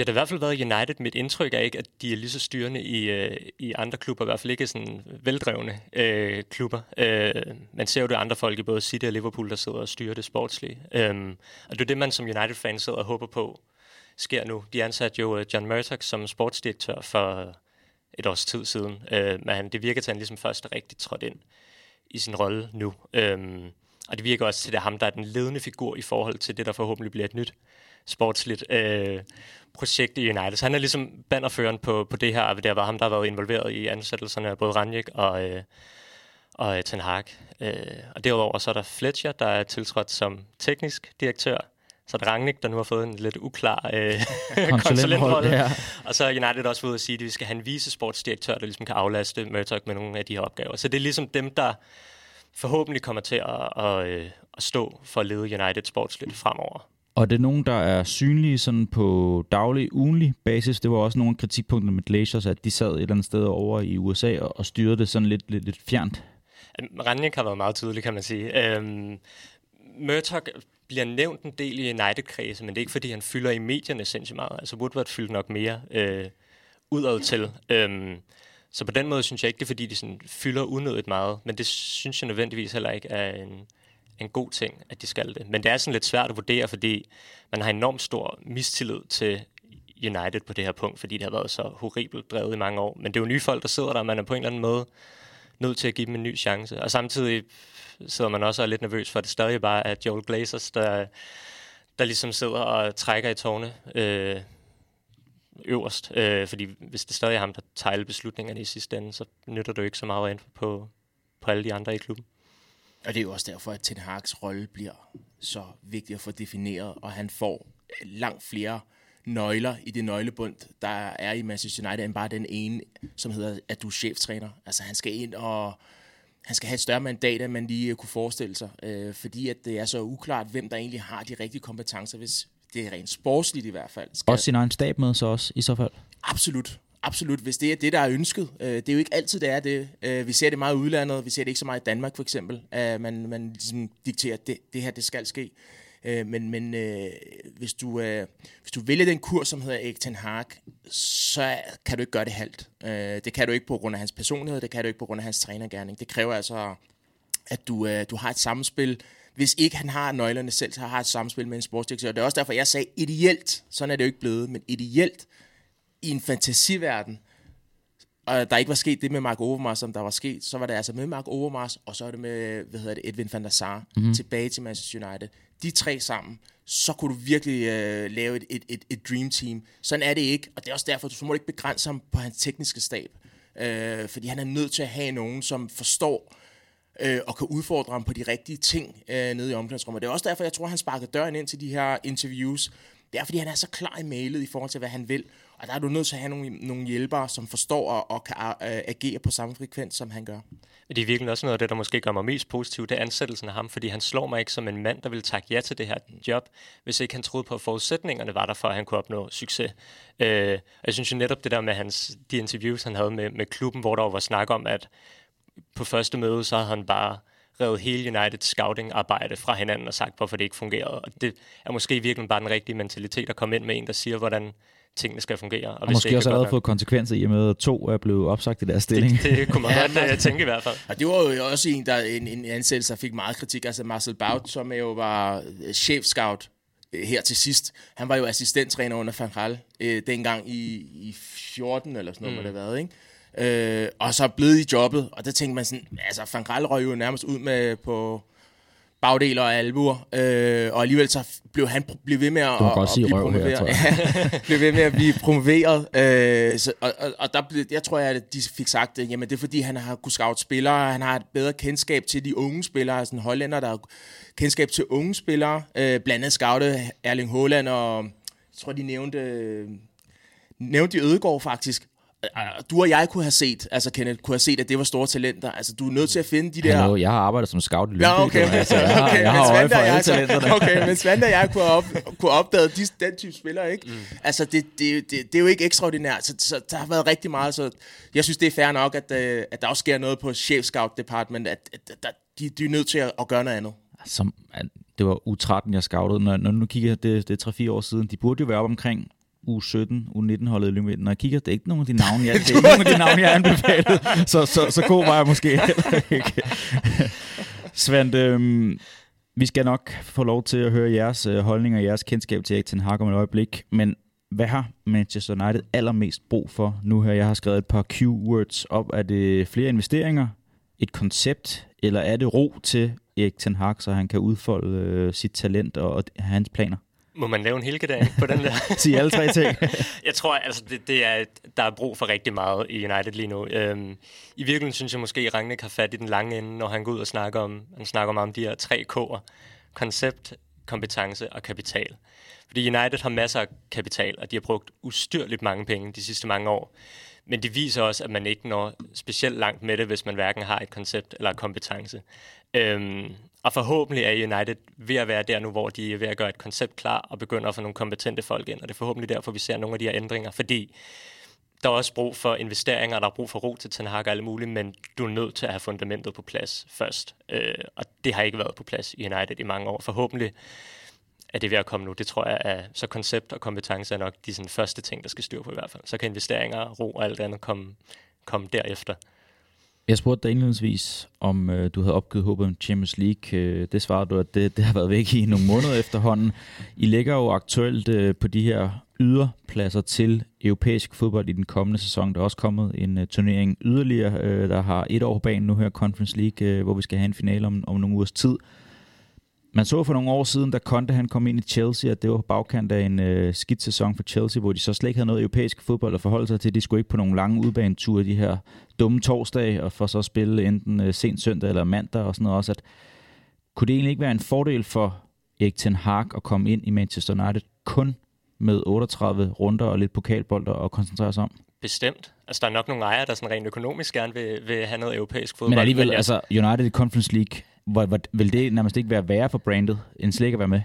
Det har i hvert fald været United. Mit indtryk er ikke, at de er lige så styrende i, øh, i andre klubber, i hvert fald ikke sådan veldrevne øh, klubber. Øh, man ser jo det andre folk i både City og Liverpool, der sidder og styrer det sportslige. Øh, og det er det, man som United-fan sidder og håber på sker nu. De ansatte jo øh, John Murdoch som sportsdirektør for øh, et års tid siden, øh, men det virker til, at han ligesom først er rigtig trådt ind i sin rolle nu. Øh, og det virker også til, at det er ham, der er den ledende figur i forhold til det, der forhåbentlig bliver et nyt sportsligt øh, projekt i United. Så han er ligesom bannerføren på, på det her, det har været ham, der har været involveret i ansættelserne af både Ranjik og, øh, og øh, Ten Hag. Øh, og derudover så er der Fletcher, der er tiltrådt som teknisk direktør. Så er der Rangnick, der nu har fået en lidt uklar øh, *laughs* konsulentrolle. Ja. Og så er United også ude at sige, at vi skal have en visesportsdirektør, der ligesom kan aflaste Murdoch med nogle af de her opgaver. Så det er ligesom dem, der forhåbentlig kommer til at, at, øh, at stå for at lede United sportsligt fremover. Og det er nogen, der er synlige sådan på daglig, ugenlig basis. Det var også nogle af kritikpunkterne med Glaciers, at de sad et eller andet sted over i USA og, og styrede det sådan lidt, lidt, lidt fjernt. Ranjik har været meget tydelig, kan man sige. Øhm, Murtok bliver nævnt en del i United-kredse, men det er ikke, fordi han fylder i medierne sindssygt meget. Altså Woodward fylder nok mere øh, udad til. Øhm, så på den måde synes jeg ikke, det er, fordi de sådan fylder unødigt meget, men det synes jeg nødvendigvis heller ikke er en, en god ting, at de skal det. Men det er sådan lidt svært at vurdere, fordi man har enormt stor mistillid til United på det her punkt, fordi det har været så horribelt drevet i mange år. Men det er jo nye folk, der sidder der, og man er på en eller anden måde nødt til at give dem en ny chance. Og samtidig sidder man også og er lidt nervøs for, at det stadig bare er Joel Glazers, der, der ligesom sidder og trækker i tårne øh, øverst. Øh, fordi hvis det stadig er ham, der tager beslutningerne i sidste ende, så nytter det jo ikke så meget ind på, på alle de andre i klubben. Og det er jo også derfor, at Ten Hag's rolle bliver så vigtig at få defineret, og han får langt flere nøgler i det nøglebund, der er i Manchester United, end bare den ene, som hedder, at du er cheftræner. Altså han skal ind og han skal have et større mandat, end man lige kunne forestille sig, øh, fordi at det er så uklart, hvem der egentlig har de rigtige kompetencer, hvis det er rent sportsligt i hvert fald. Skal... Også sin egen stab med så også, i så fald? Absolut. Absolut, hvis det er det, der er ønsket. Øh, det er jo ikke altid, det er det. Øh, vi ser det meget i udlandet, vi ser det ikke så meget i Danmark for eksempel, at man, man ligesom dikterer, at det, det her, det skal ske. Men men hvis, du, hvis du vælger den kurs, som hedder Erik Ten Hag, så kan du ikke gøre det halvt. det kan du ikke på grund af hans personlighed, det kan du ikke på grund af hans trænergærning. Det kræver altså, at du, du har et samspil, hvis ikke han har nøglerne selv, så har han et samspil med en sportsdirektør. Det er også derfor, jeg sagde ideelt. Sådan er det jo ikke blevet, men ideelt i en fantasiverden, og der ikke var sket det med Mark Overmars, som der var sket, så var det altså med Mark Overmars, og så er det med, hvad hedder det, Edwin van der Sar, mm-hmm. tilbage til Manchester United. De tre sammen, så kunne du virkelig øh, lave et, et, et, et dream team. Sådan er det ikke, og det er også derfor, du må ikke begrænse ham på hans tekniske stab. Øh, fordi han er nødt til at have nogen, som forstår øh, og kan udfordre ham på de rigtige ting øh, nede i omklædningsrummet. Det er også derfor, jeg tror, han sparkede døren ind til de her interviews. Det er, fordi han er så klar i mailet i forhold til, hvad han vil. Og der er du nødt til at have nogle, nogle hjælpere, som forstår og, og kan øh, agere på samme frekvens, som han gør. Det er virkelig også noget af det, der måske gør mig mest positiv, det er ansættelsen af ham, fordi han slår mig ikke som en mand, der vil takke ja til det her job, hvis ikke han troede på, at forudsætningerne var der for, at han kunne opnå succes. Uh, jeg synes jo netop det der med hans, de interviews, han havde med, med klubben, hvor der var snak om, at på første møde, så havde han bare revet hele United scouting-arbejde fra hinanden og sagt, hvorfor det ikke fungerede. Og det er måske virkelig bare den rigtige mentalitet at komme ind med en, der siger, hvordan tingene skal fungere. Og, Og hvis måske det også ikke er allerede fået konsekvenser i og med, at to er blevet opsagt i deres stilling. det, det kunne man godt øh, tænke i hvert fald. Og det var jo også en, der, en, en ansættelse, der fik meget kritik. Altså Marcel Baut, som jo var øh, chef-scout øh, her til sidst. Han var jo assistenttræner under Van Gaal øh, dengang i, i 14 eller sådan noget, mm. må det have været, ikke? Øh, og så blevet i jobbet, og der tænkte man sådan, altså Van Gaal røg jo nærmest ud med på bagdeler og albuer, øh, og alligevel så blev han blev ved med at, at sige blive røv her, promoveret. tror Ja, *laughs* blev ved med at blive promoveret. Øh, så, og, og, og der blev, jeg tror, at de fik sagt, at jamen, det er fordi, han har kunnet scout spillere, han har et bedre kendskab til de unge spillere, altså en hollænder, der har kendskab til unge spillere, øh, blandt andet scoutet Erling Haaland, og jeg tror, de nævnte, øh, nævnte de Ødegård faktisk, Øh, du og jeg kunne have set, altså Kenneth, kunne have set, at det var store talenter. Altså, du er nødt til at finde de der... Hallo, jeg har arbejdet som scout i Lyngby. Ja, okay. Altså, jeg *laughs* har, okay, jeg har men øje for alle talenterne. *laughs* Okay, men Svante og jeg kunne, op, kunne opdage de, den type spillere, ikke? Mm. Altså, det, det, det, det, er jo ikke ekstraordinært, så, så der har været rigtig meget, så jeg synes, det er fair nok, at, øh, at der også sker noget på chef scout department, at, at, at de, de er nødt til at, at gøre noget andet. Som, det var U13, jeg scoutede. Når, når nu kigger det, det er 3-4 år siden, de burde jo være op omkring U17, U19-holdet i. Når jeg kigger, det er ikke nogen af de navne, jeg, *laughs* det er ikke nogen af de navne, jeg anbefalede. Så, så, så god var jeg måske heller ikke. *laughs* Svend, øhm, vi skal nok få lov til at høre jeres øh, holdning og jeres kendskab til Erik Ten Hag om et øjeblik, men hvad har Manchester United allermest brug for nu her? Jeg har skrevet et par keywords op. Er det flere investeringer, et koncept, eller er det ro til Erik Ten Hag, så han kan udfolde øh, sit talent og, og hans planer? Må man lave en helgedag på den der? *laughs* Sig alle tre ting. *laughs* jeg tror, altså, det, det er, der er brug for rigtig meget i United lige nu. Øhm, I virkeligheden synes jeg måske, at Rangnick har fat i den lange ende, når han går ud og snakker om, han snakker meget om de her tre K'er. Koncept, kompetence og kapital. Fordi United har masser af kapital, og de har brugt ustyrligt mange penge de sidste mange år. Men det viser også, at man ikke når specielt langt med det, hvis man hverken har et koncept eller kompetence. Øhm, og forhåbentlig er United ved at være der nu, hvor de er ved at gøre et koncept klar og begynder at få nogle kompetente folk ind. Og det er forhåbentlig derfor, vi ser nogle af de her ændringer, fordi der er også brug for investeringer, der er brug for ro til Ten Hag og alt muligt, men du er nødt til at have fundamentet på plads først. Øh, og det har ikke været på plads i United i mange år. Forhåbentlig er det ved at komme nu. Det tror jeg er, så koncept og kompetence er nok de sådan, første ting, der skal styre på i hvert fald. Så kan investeringer, ro og alt andet komme, komme derefter. Jeg spurgte dig indledningsvis, om øh, du havde opgivet håbet om Champions League. Øh, det svarede du, at det, det har været væk i nogle måneder *laughs* efterhånden. I ligger jo aktuelt øh, på de her yderpladser til europæisk fodbold i den kommende sæson. Der er også kommet en uh, turnering yderligere, øh, der har et år på banen nu her, Conference League, øh, hvor vi skal have en finale om, om nogle ugers tid. Man så for nogle år siden, da Conte han kom ind i Chelsea, at det var på bagkant af en øh, skidt sæson for Chelsea, hvor de så slet ikke havde noget europæisk fodbold at forholde sig til. De skulle ikke på nogle lange udbaneture, de her dumme torsdag, og for så at spille enten øh, sent søndag eller mandag og sådan noget også. At, kunne det egentlig ikke være en fordel for Erik Ten Hag at komme ind i Manchester United kun med 38 runder og lidt pokalbolder og koncentrere sig om? Bestemt. Altså, der er nok nogle ejere, der sådan rent økonomisk gerne vil, vil have noget europæisk fodbold. Men alligevel, altså United i Conference League, hvor, hvor, vil det nærmest ikke være værre for brandet, end slet ikke at være med?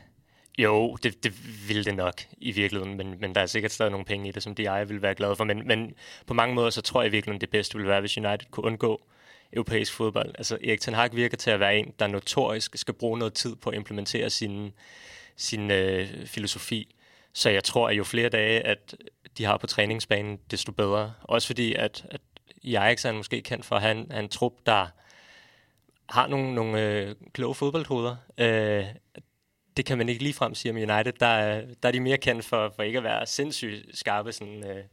Jo, det, det ville det nok i virkeligheden, men, men der er sikkert stadig nogle penge i det, som de ejer vil være glade for. Men, men på mange måder, så tror jeg virkelig, det bedste ville være, hvis United kunne undgå europæisk fodbold. Altså Erik Ten Hag virker til at være en, der notorisk skal bruge noget tid på at implementere sin, sin øh, filosofi. Så jeg tror, at jo flere dage, at de har på træningsbanen, desto bedre. Også fordi, at, at Ajax er han måske kendt for at have en, have en trup, der har nogle, nogle øh, kloge fodboldhoveder. Øh, det kan man ikke ligefrem sige om United. Der er, der er de mere kendt for, for ikke at være sindssygt skarpe sådan, øh,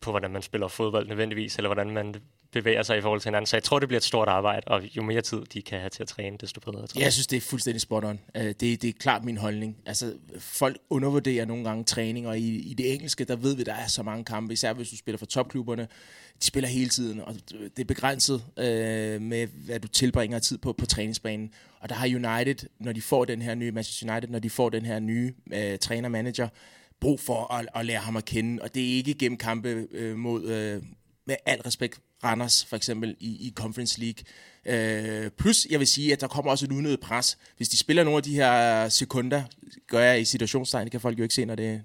på, hvordan man spiller fodbold nødvendigvis, eller hvordan man bevæger sig i forhold til hinanden. Så jeg tror, det bliver et stort arbejde, og jo mere tid de kan have til at træne, desto bedre. Tror Jeg synes, det er fuldstændig spot on. Øh, det, det er klart min holdning. Altså, folk undervurderer nogle gange træning, og i, i det engelske, der ved vi, der er så mange kampe, især hvis du spiller for topklubberne. De spiller hele tiden, og det er begrænset øh, med, hvad du tilbringer tid på, på træningsbanen. Og der har United, når de får den her nye, Manchester United, når de får den her nye øh, træner-manager, brug for at, at lære ham at kende. Og det er ikke gennem kampe øh, mod, øh, med al respekt, Randers for eksempel i, i Conference League. Øh, plus, jeg vil sige, at der kommer også et unødigt pres. Hvis de spiller nogle af de her sekunder, gør jeg i situationstegn, det kan folk jo ikke se, når det er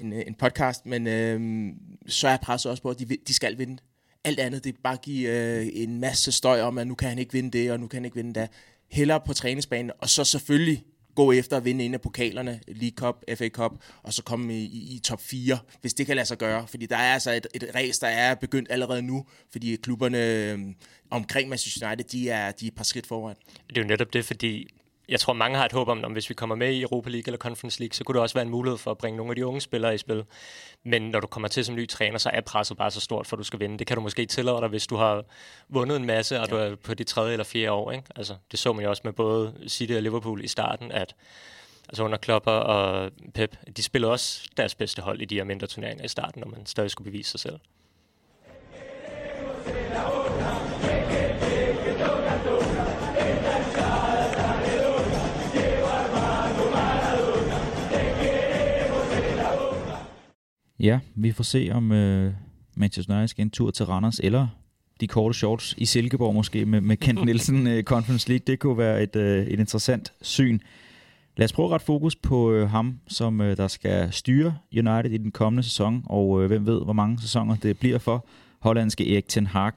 en, en podcast, men øh, så er presset også på, at de, de skal vinde. Alt andet, det er bare at give øh, en masse støj om, at nu kan han ikke vinde det, og nu kan han ikke vinde det. Heller på træningsbanen, og så selvfølgelig gå efter at vinde en af pokalerne, League Cup, FA Cup, og så komme i, i, i top 4, hvis det kan lade sig gøre. Fordi der er altså et, et race, der er begyndt allerede nu, fordi klubberne øh, omkring Manchester United, de er, de er et par skridt foran. Det er jo netop det, fordi jeg tror, mange har et håb om, at hvis vi kommer med i Europa League eller Conference League, så kunne det også være en mulighed for at bringe nogle af de unge spillere i spil. Men når du kommer til som ny træner, så er presset bare så stort, for at du skal vinde. Det kan du måske tillade dig, hvis du har vundet en masse, og ja. du er på de tredje eller fjerde år. Ikke? Altså, det så man jo også med både City og Liverpool i starten, at altså under Klopper og Pep, de spillede også deres bedste hold i de her mindre turneringer i starten, når man stadig skulle bevise sig selv. Ja, vi får se, om uh, Manchester United skal en tur til Randers, eller de korte shorts i Silkeborg måske med, med Kent *laughs* Nielsen uh, Conference League. Det kunne være et, uh, et interessant syn. Lad os prøve at rette fokus på uh, ham, som uh, der skal styre United i den kommende sæson, og uh, hvem ved, hvor mange sæsoner det bliver for hollandske Erik Ten Hag.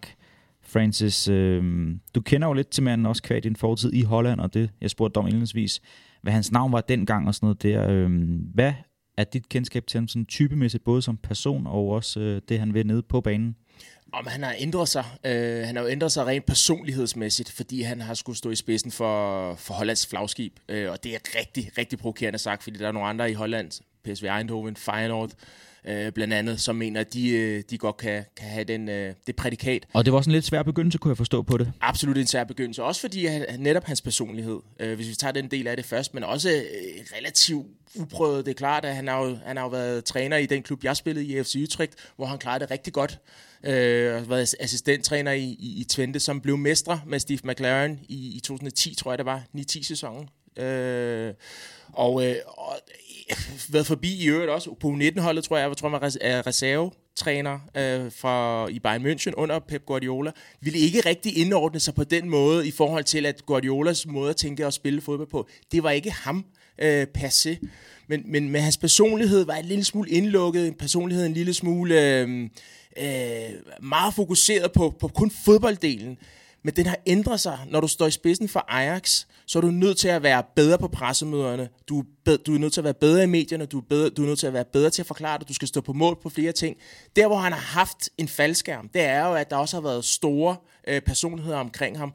Francis, uh, du kender jo lidt til manden også kvad din fortid i Holland, og det, jeg spurgte dig om indledningsvis, hvad hans navn var dengang og sådan noget der. Uh, hvad er dit kendskab til ham sådan typemæssigt, både som person og også øh, det, han vil nede på banen? Om han har ændret sig. Øh, han har jo ændret sig rent personlighedsmæssigt, fordi han har skulle stå i spidsen for, for Hollands flagskib. Øh, og det er rigtig, rigtig provokerende sagt, fordi der er nogle andre i Holland, PSV Eindhoven, Feyenoord, øh, blandt andet, som mener, at de, øh, de godt kan, kan have den, øh, det prædikat. Og det var også en lidt svær begyndelse, kunne jeg forstå på det. Absolut en svær begyndelse, også fordi han, netop hans personlighed, øh, hvis vi tager den del af det først, men også øh, relativt uprøvet. Det er klart, at han har, jo, han har jo været træner i den klub, jeg spillede i, FC Utrecht, hvor han klarede det rigtig godt. Øh, og været assistenttræner i, i, i Twente, som blev mestre med Steve McLaren i, i 2010, tror jeg det var, 9-10 sæsonen. Øh, og, øh, og været forbi i øvrigt også på 19-holdet, tror jeg, jeg tror, man er reservetræner øh, fra, i Bayern München under Pep Guardiola, ville ikke rigtig indordne sig på den måde i forhold til, at Guardiolas måde at tænke og spille fodbold på, det var ikke ham øh, per se. Men, men med hans personlighed var en lille smule indlukket, en personlighed en lille smule øh, øh, meget fokuseret på, på kun fodbolddelen men den har ændret sig. Når du står i spidsen for Ajax, så er du nødt til at være bedre på pressemøderne. Du er, bedre, du er nødt til at være bedre i medierne. Du er, bedre, du er nødt til at være bedre til at forklare det. Du skal stå på mål på flere ting. Der, hvor han har haft en faldskærm, det er jo, at der også har været store øh, personligheder omkring ham,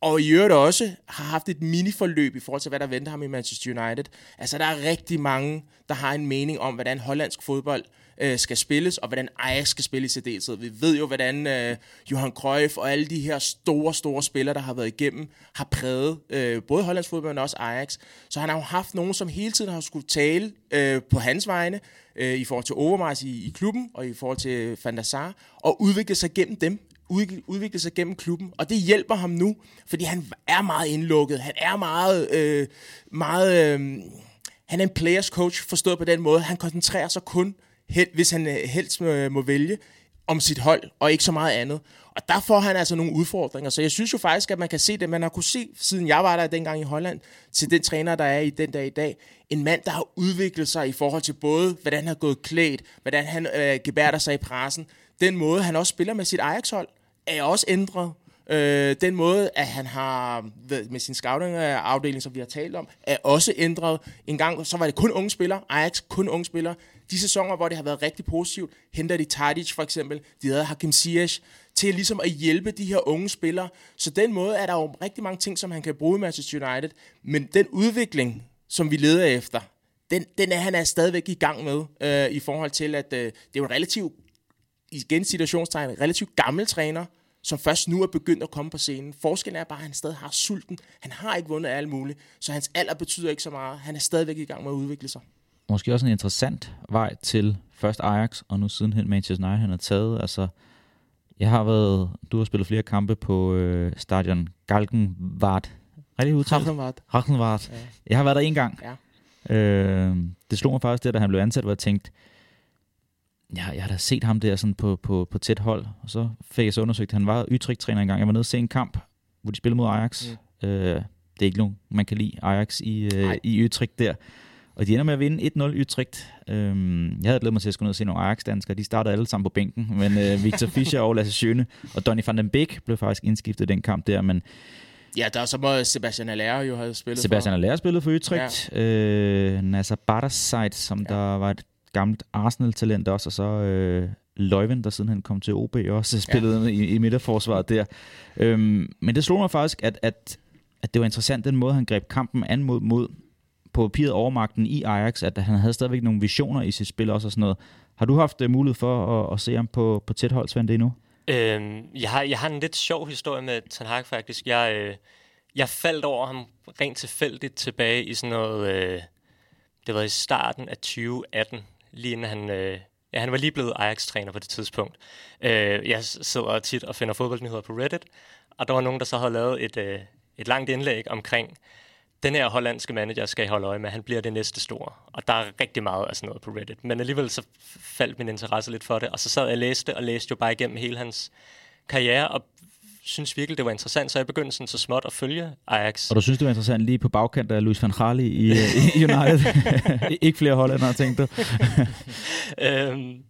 og i øvrigt også har haft et mini-forløb i forhold til, hvad der venter ham i Manchester United. Altså, der er rigtig mange, der har en mening om, hvordan hollandsk fodbold øh, skal spilles, og hvordan Ajax skal spille i særdeleshed. Vi ved jo, hvordan øh, Johan Cruyff og alle de her store, store spillere, der har været igennem, har præget øh, både hollandsk fodbold, men også Ajax. Så han har jo haft nogen, som hele tiden har skulle tale øh, på hans vegne, øh, i forhold til Overmars i, i klubben, og i forhold til Van der Sar, og udvikle sig gennem dem udvikle sig gennem klubben, og det hjælper ham nu, fordi han er meget indlukket, han er meget, øh, meget øh, han er en players coach, forstået på den måde, han koncentrerer sig kun held, hvis han øh, helst øh, må, vælge, om sit hold, og ikke så meget andet. Og der får han altså nogle udfordringer. Så jeg synes jo faktisk, at man kan se det. Man har kunne se, siden jeg var der dengang i Holland, til den træner, der er i den dag i dag, en mand, der har udviklet sig i forhold til både, hvordan han har gået klædt, hvordan han øh, gebærder sig i pressen, den måde, han også spiller med sit Ajax-hold, er også ændret. Øh, den måde, at han har med sin scouting-afdeling, som vi har talt om, er også ændret. En gang så var det kun unge spillere, Ajax kun unge spillere. De sæsoner, hvor det har været rigtig positivt, henter de Tadic for eksempel, de havde Hakim Ziyech, til ligesom at hjælpe de her unge spillere. Så den måde er der jo rigtig mange ting, som han kan bruge i Manchester United. Men den udvikling, som vi leder efter, den, den er han er stadigvæk i gang med, øh, i forhold til, at øh, det er jo en relativt, igen situationstegn, relativt gammel træner, som først nu er begyndt at komme på scenen. Forskellen er bare, at han stadig har sulten. Han har ikke vundet alt muligt, så hans alder betyder ikke så meget. Han er stadigvæk i gang med at udvikle sig. Måske også en interessant vej til først Ajax, og nu sidenhen Manchester United, han har taget. Altså, jeg har været, du har spillet flere kampe på øh, stadion Galgenvart. Rigtig udtalt? Rachenvart. Ja. Jeg har været der en gang. Ja. Øh, det slog mig faktisk, det, da han blev ansat, hvor jeg tænkte, ja, jeg har da set ham der sådan på, på, på tæt hold, og så fik jeg så undersøgt, han var Utrecht-træner engang. Jeg var nede og se en kamp, hvor de spillede mod Ajax. Mm. Øh, det er ikke nogen, man kan lide Ajax i, øh, i Utrecht der. Og de ender med at vinde 1-0 Utrecht. Øhm, jeg havde glædet mig til at skulle ned og se nogle Ajax-danskere. De startede alle sammen på bænken, men øh, *laughs* Victor Fischer og Lasse Schøne og Donny van den Beek blev faktisk indskiftet i den kamp der. Men Ja, der er så meget Sebastian Allaire jo har spillet Sebastian for. Allaire spillede for Utrecht. Ja. Øh, Nasser Barasite, som ja. der var et gammelt Arsenal-talent også, og så øh, Løjven, der siden han kom til OB, også spillede ja. i, i midterforsvaret der. Øhm, men det slog mig faktisk, at, at, at det var interessant, den måde, han greb kampen an mod, mod på papiret overmagten i Ajax, at han havde stadigvæk nogle visioner i sit spil også og sådan noget. Har du haft uh, mulighed for at, at se ham på, på tæt hold, Svend, endnu? Øhm, jeg, har, jeg har en lidt sjov historie med Ten Hag faktisk. Jeg, øh, jeg faldt over ham rent tilfældigt tilbage i sådan noget... Øh, det var i starten af 2018, lige inden han... Øh, ja, han var lige blevet Ajax-træner på det tidspunkt. Øh, jeg sidder tit og finder fodboldnyheder på Reddit, og der var nogen, der så havde lavet et, øh, et langt indlæg omkring, den her hollandske manager skal I holde øje med, han bliver det næste store. Og der er rigtig meget af sådan noget på Reddit. Men alligevel så faldt min interesse lidt for det, og så sad jeg og læste, og læste jo bare igennem hele hans karriere, og synes virkelig, det var interessant, så jeg begyndte sådan så småt at følge Ajax. Og du synes, det var interessant lige på bagkant af Luis van Gaal i, i *laughs* United? Ikke flere hollændere, tænkte du? *laughs* øhm,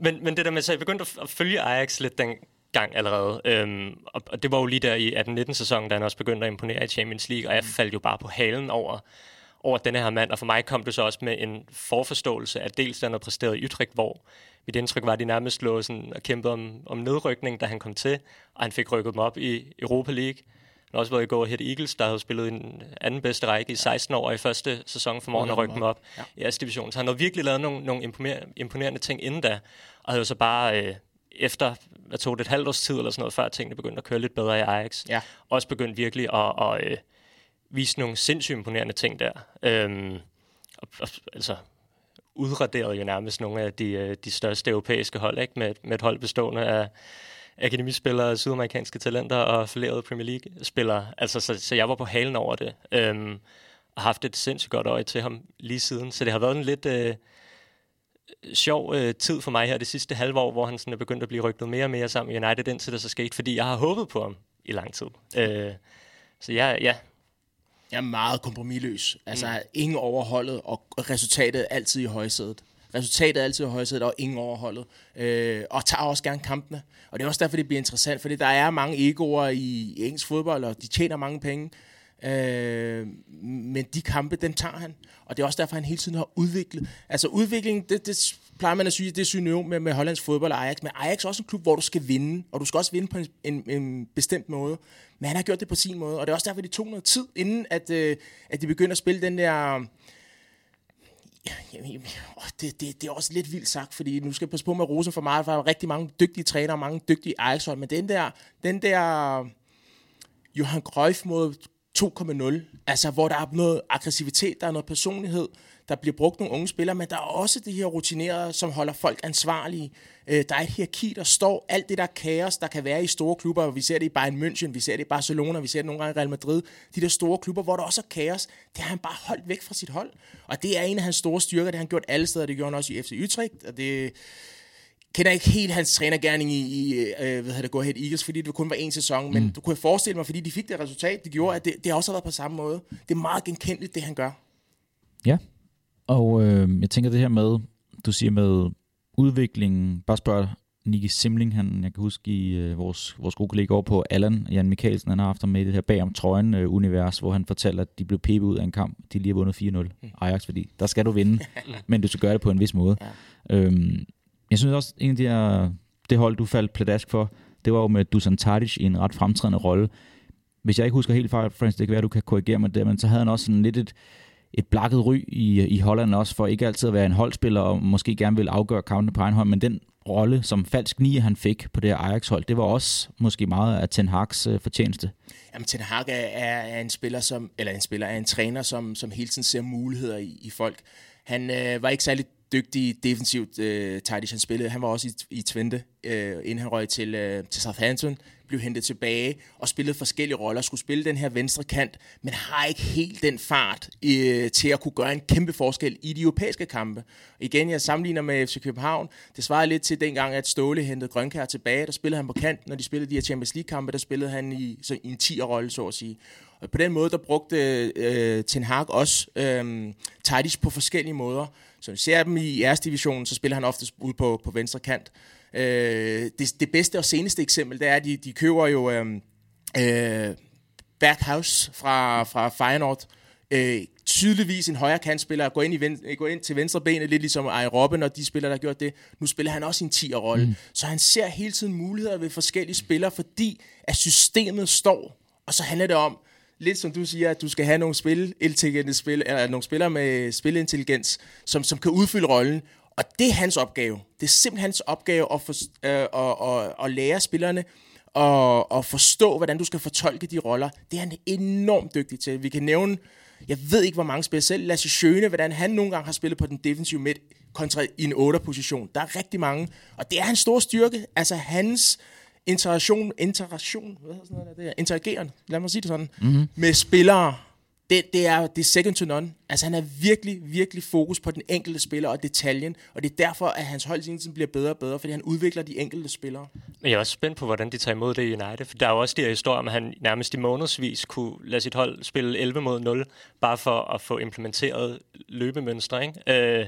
men, men det der med, så jeg begyndte at, at følge Ajax lidt den gang allerede. Øhm, og, og det var jo lige der i 18-19 sæsonen, da han også begyndte at imponere i Champions League, og jeg faldt jo bare på halen over, over denne her mand, og for mig kom det så også med en forforståelse af dels den, der præsterede i Utrecht, hvor mit indtryk var, at de nærmest lå sådan og kæmpede om, om nedrykning, da han kom til, og han fik rykket dem op i Europa League. Han har også været i går Head Eagles, der havde spillet en anden bedste række i 16 år, og i første sæson for morgen at rykke dem op ja. i s division. Så han har virkelig lavet nogle, nogle imponerende ting inden da, og havde jo så bare øh, efter, hvad tog det, et halvt års tid eller sådan noget, før tingene begyndte at køre lidt bedre i Ajax, ja. også begyndt virkelig at, at øh, vise nogle sindssygt imponerende ting der. Øhm, og, og, altså, udraderede jo nærmest nogle af de, øh, de største europæiske hold, ikke? Med, med et hold bestående af akademispillere, sydamerikanske talenter og forlerede Premier League-spillere. Altså, så, så jeg var på halen over det. Øhm, og haft et sindssygt godt øje til ham lige siden. Så det har været en lidt øh, sjov øh, tid for mig her det sidste halve år, hvor han sådan er begyndt at blive rygtet mere og mere sammen med United, indtil det så skete, fordi jeg har håbet på ham i lang tid. Øh, så jeg, ja, jeg er meget kompromilløs. Altså, mm. ingen overholdet, og resultatet er altid i højsædet. Resultatet er altid i højsædet, og ingen overholdet. Øh, og tager også gerne kampene. Og det er også derfor, det bliver interessant, fordi der er mange egoer i, engelsk fodbold, og de tjener mange penge. Øh, men de kampe, dem tager han. Og det er også derfor, han hele tiden har udviklet. Altså udviklingen, det, det plejer man at sige, det er synonym med, med Hollands fodbold og Ajax. Men Ajax er også en klub, hvor du skal vinde, og du skal også vinde på en, en, en bestemt måde. Men han har gjort det på sin måde, og det er også derfor, det tog noget tid, inden at, øh, at de begynder at spille den der... Jamen, det, det, det er også lidt vildt sagt, fordi nu skal jeg passe på med Rosen for meget, for der er rigtig mange dygtige trænere, mange dygtige ajax men den der, den der Johan Cruyff mod 2.0, altså hvor der er noget aggressivitet, der er noget personlighed, der bliver brugt nogle unge spillere, men der er også det her rutinerede, som holder folk ansvarlige. Øh, der er et hierarki, der står alt det der kaos, der kan være i store klubber. Vi ser det i Bayern München, vi ser det i Barcelona, vi ser det nogle gange i Real Madrid. De der store klubber, hvor der også er kaos, det har han bare holdt væk fra sit hold. Og det er en af hans store styrker, det har han gjort alle steder, det gjorde han også i FC Utrecht, og det kender ikke helt hans trænergærning i, i øh, hvad det, Go Ahead Eagles, fordi det kun var en sæson, men mm. du kunne forestille mig, fordi de fik det resultat, det gjorde, at det, det også har været på samme måde. Det er meget genkendeligt, det han gør. Ja, og øh, jeg tænker det her med, du siger med udviklingen, bare spørg Nicky Simling, han, jeg kan huske i øh, vores, vores gode kollega over på Allan, Jan Mikkelsen, han har haft ham med i det her bag om trøjen øh, univers, hvor han fortæller, at de blev pebet ud af en kamp, de lige har vundet 4-0 mm. Ajax, fordi der skal du vinde, *laughs* men du skal gøre det på en vis måde. Ja. Øhm, jeg synes også, en af de her, det hold, du faldt pladask for, det var jo med Dusan Tadic i en ret fremtrædende rolle. Hvis jeg ikke husker helt fejl, Frans, det kan være, du kan korrigere mig det, men så havde han også sådan lidt et, et blakket ry i, i Holland også, for ikke altid at være en holdspiller, og måske gerne vil afgøre kampene på egen hånd, men den rolle, som falsk nier han fik på det her Ajax-hold, det var også måske meget af Ten Hag's øh, fortjeneste. Jamen, Ten Hag er, er, en spiller, som, eller en spiller, er en træner, som, som hele tiden ser muligheder i, i folk. Han øh, var ikke særlig dygtig defensivt, øh, Tidish han spillede. Han var også i, i Twente, øh, inden han røg til, øh, til Southampton, blev hentet tilbage og spillede forskellige roller, skulle spille den her venstre kant, men har ikke helt den fart øh, til at kunne gøre en kæmpe forskel i de europæiske kampe. Igen, jeg sammenligner med FC København. Det svarer lidt til dengang, at Ståle hentede Grønkær tilbage. Der spillede han på kant, når de spillede de her Champions League-kampe, der spillede han i, så, i en 10'er-rolle, så at sige. Og på den måde, der brugte øh, Ten Hag også øh, Tadic på forskellige måder. Så vi ser dem i æres division, så spiller han ofte ud på, på venstre kant. Øh, det, det bedste og seneste eksempel, det er, at de, de køber jo øh, øh, Berghaus fra, fra Feyenoord. Øh, tydeligvis en højre kantspiller, går ind, i ven, går ind til venstre benet, lidt ligesom Ej Robben og de spillere, der har gjort det. Nu spiller han også en 10'er-rolle. Mm. Så han ser hele tiden muligheder ved forskellige spillere, fordi at systemet står. Og så handler det om, lidt som du siger, at du skal have nogle, spil, spil, eller nogle spillere med spilintelligens, som, som kan udfylde rollen. Og det er hans opgave. Det er simpelthen hans opgave at, for, øh, at, at, at lære spillerne og, og forstå, hvordan du skal fortolke de roller. Det er han enormt dygtig til. Vi kan nævne, jeg ved ikke, hvor mange spiller selv. Lasse Schøne, hvordan han nogle gange har spillet på den defensive midt kontra i en 8-position. Der er rigtig mange, og det er hans store styrke. Altså hans interaktion, interaktion, hvad hedder sådan noget der, er, interageren, lad mig sige det sådan, mm-hmm. med spillere, det, det, er, det er second to none. Altså han er virkelig, virkelig fokus på den enkelte spiller og detaljen, og det er derfor, at hans hold tiden bliver bedre og bedre, fordi han udvikler de enkelte spillere. Men jeg er også spændt på, hvordan de tager imod det i United, for der er jo også de her historier om, at han nærmest i månedsvis kunne lade sit hold spille 11 mod 0, bare for at få implementeret løbemønstre, ikke? Øh,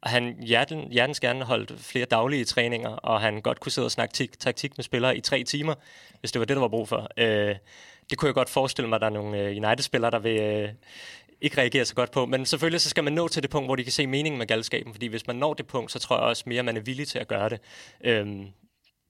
og han hjerten, hjertens gerne holdt flere daglige træninger, og han godt kunne sidde og snakke taktik med spillere i tre timer, hvis det var det, der var brug for. Øh, det kunne jeg godt forestille mig, at der er nogle øh, United-spillere, der vil øh, ikke reagere så godt på. Men selvfølgelig så skal man nå til det punkt, hvor de kan se meningen med galskaben, fordi hvis man når det punkt, så tror jeg også mere, at man er villig til at gøre det. Øhm,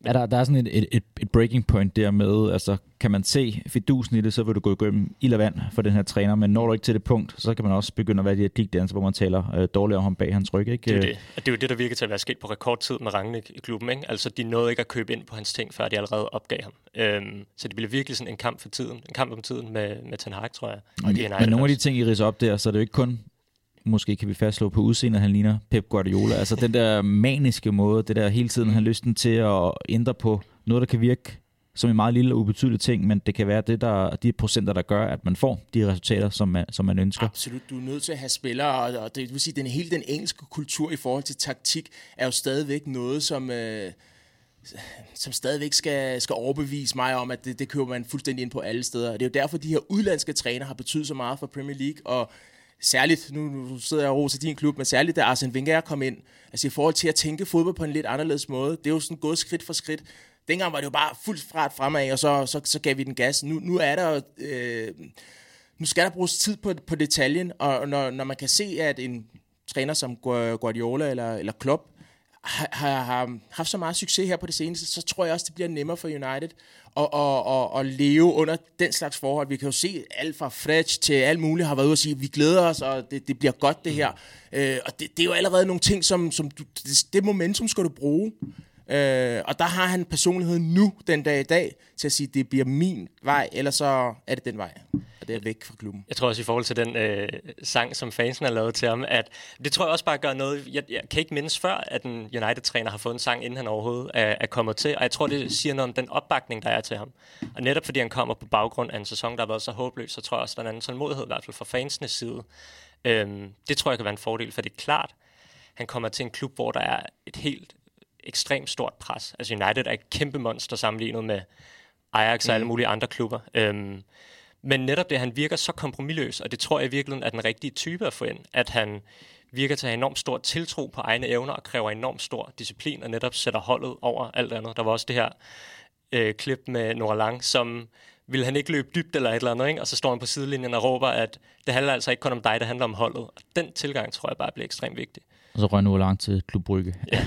Ja, der, der er sådan et, et, et breaking point der med, altså kan man se fidusen i det, så vil du gå igennem ild og vand for den her træner, men når du ikke til det punkt, så kan man også begynde at være de her digdanser, hvor man taler øh, dårligt om ham bag hans ryg. Ikke? Det er, det. Og det er jo det, der virker til at være sket på rekordtid med Rangnick i klubben. Ikke? Altså, de nåede ikke at købe ind på hans ting, før de allerede opgav ham. Øhm, så det bliver virkelig sådan en kamp for tiden. En kamp om tiden med, med Ten Hag, tror jeg. Og men, men nogle af de ting, I riser op der, så er det jo ikke kun måske kan vi fastslå på udseendet, han ligner Pep Guardiola. Altså den der maniske måde, det der hele tiden, han lysten til at ændre på noget, der kan virke som en meget lille og ubetydelig ting, men det kan være det, der, de procenter, der gør, at man får de resultater, som man, som man ønsker. Absolut. Du er nødt til at have spillere, og det vil sige, den hele den engelske kultur i forhold til taktik, er jo stadigvæk noget, som... Øh, som stadigvæk skal, skal overbevise mig om, at det, det køber man fuldstændig ind på alle steder. Og det er jo derfor, de her udlandske træner har betydet så meget for Premier League, og særligt, nu, nu sidder jeg og roser din klub, men særligt da Arsene Wenger kom ind, altså i forhold til at tænke fodbold på en lidt anderledes måde, det er jo sådan gået skridt for skridt. Dengang var det jo bare fuldt fart fremad, og så, så, så gav vi den gas. Nu, nu er der øh, nu skal der bruges tid på, på detaljen, og når, når man kan se, at en træner som Guardiola eller, eller Klopp har, har, har haft så meget succes her på det seneste, så tror jeg også, det bliver nemmere for United at, at, at, at leve under den slags forhold. Vi kan jo se alt fra Fred til alt muligt har været ude og sige, at vi glæder os, og det, det bliver godt det her. Øh, og det, det er jo allerede nogle ting, som, som du, det, det momentum skal du bruge. Øh, og der har han personligheden nu, den dag i dag, til at sige, at det bliver min vej, eller så er det den vej. Og det er væk fra klubben. Jeg tror også i forhold til den øh, sang, som fansen har lavet til ham, at det tror jeg også bare gør noget. Jeg, jeg kan ikke mindes før, at en United-træner har fået en sang, inden han overhovedet er, er kommet til. Og jeg tror, det siger noget om den opbakning, der er til ham. Og netop fordi han kommer på baggrund af en sæson, der har været så håbløs, så tror jeg også, der er en anden tålmodighed, i hvert fald fra fansenes side. Øhm, det tror jeg kan være en fordel, for det er klart, han kommer til en klub, hvor der er et helt ekstremt stort pres. Altså United er et kæmpe monster sammenlignet med Ajax og alle mm. mulige andre klubber. Øhm, men netop det, han virker så kompromilløs, og det tror jeg virkelig er den rigtige type at få ind, at han virker til at have enormt stor tiltro på egne evner og kræver enormt stor disciplin og netop sætter holdet over alt andet. Der var også det her øh, klip med Nora Lang, som vil han ikke løbe dybt eller et eller andet, ikke? og så står han på sidelinjen og råber, at det handler altså ikke kun om dig, det handler om holdet. Og den tilgang tror jeg bare bliver ekstremt vigtig. Og så røg nu langt til Klub Brygge. Ja,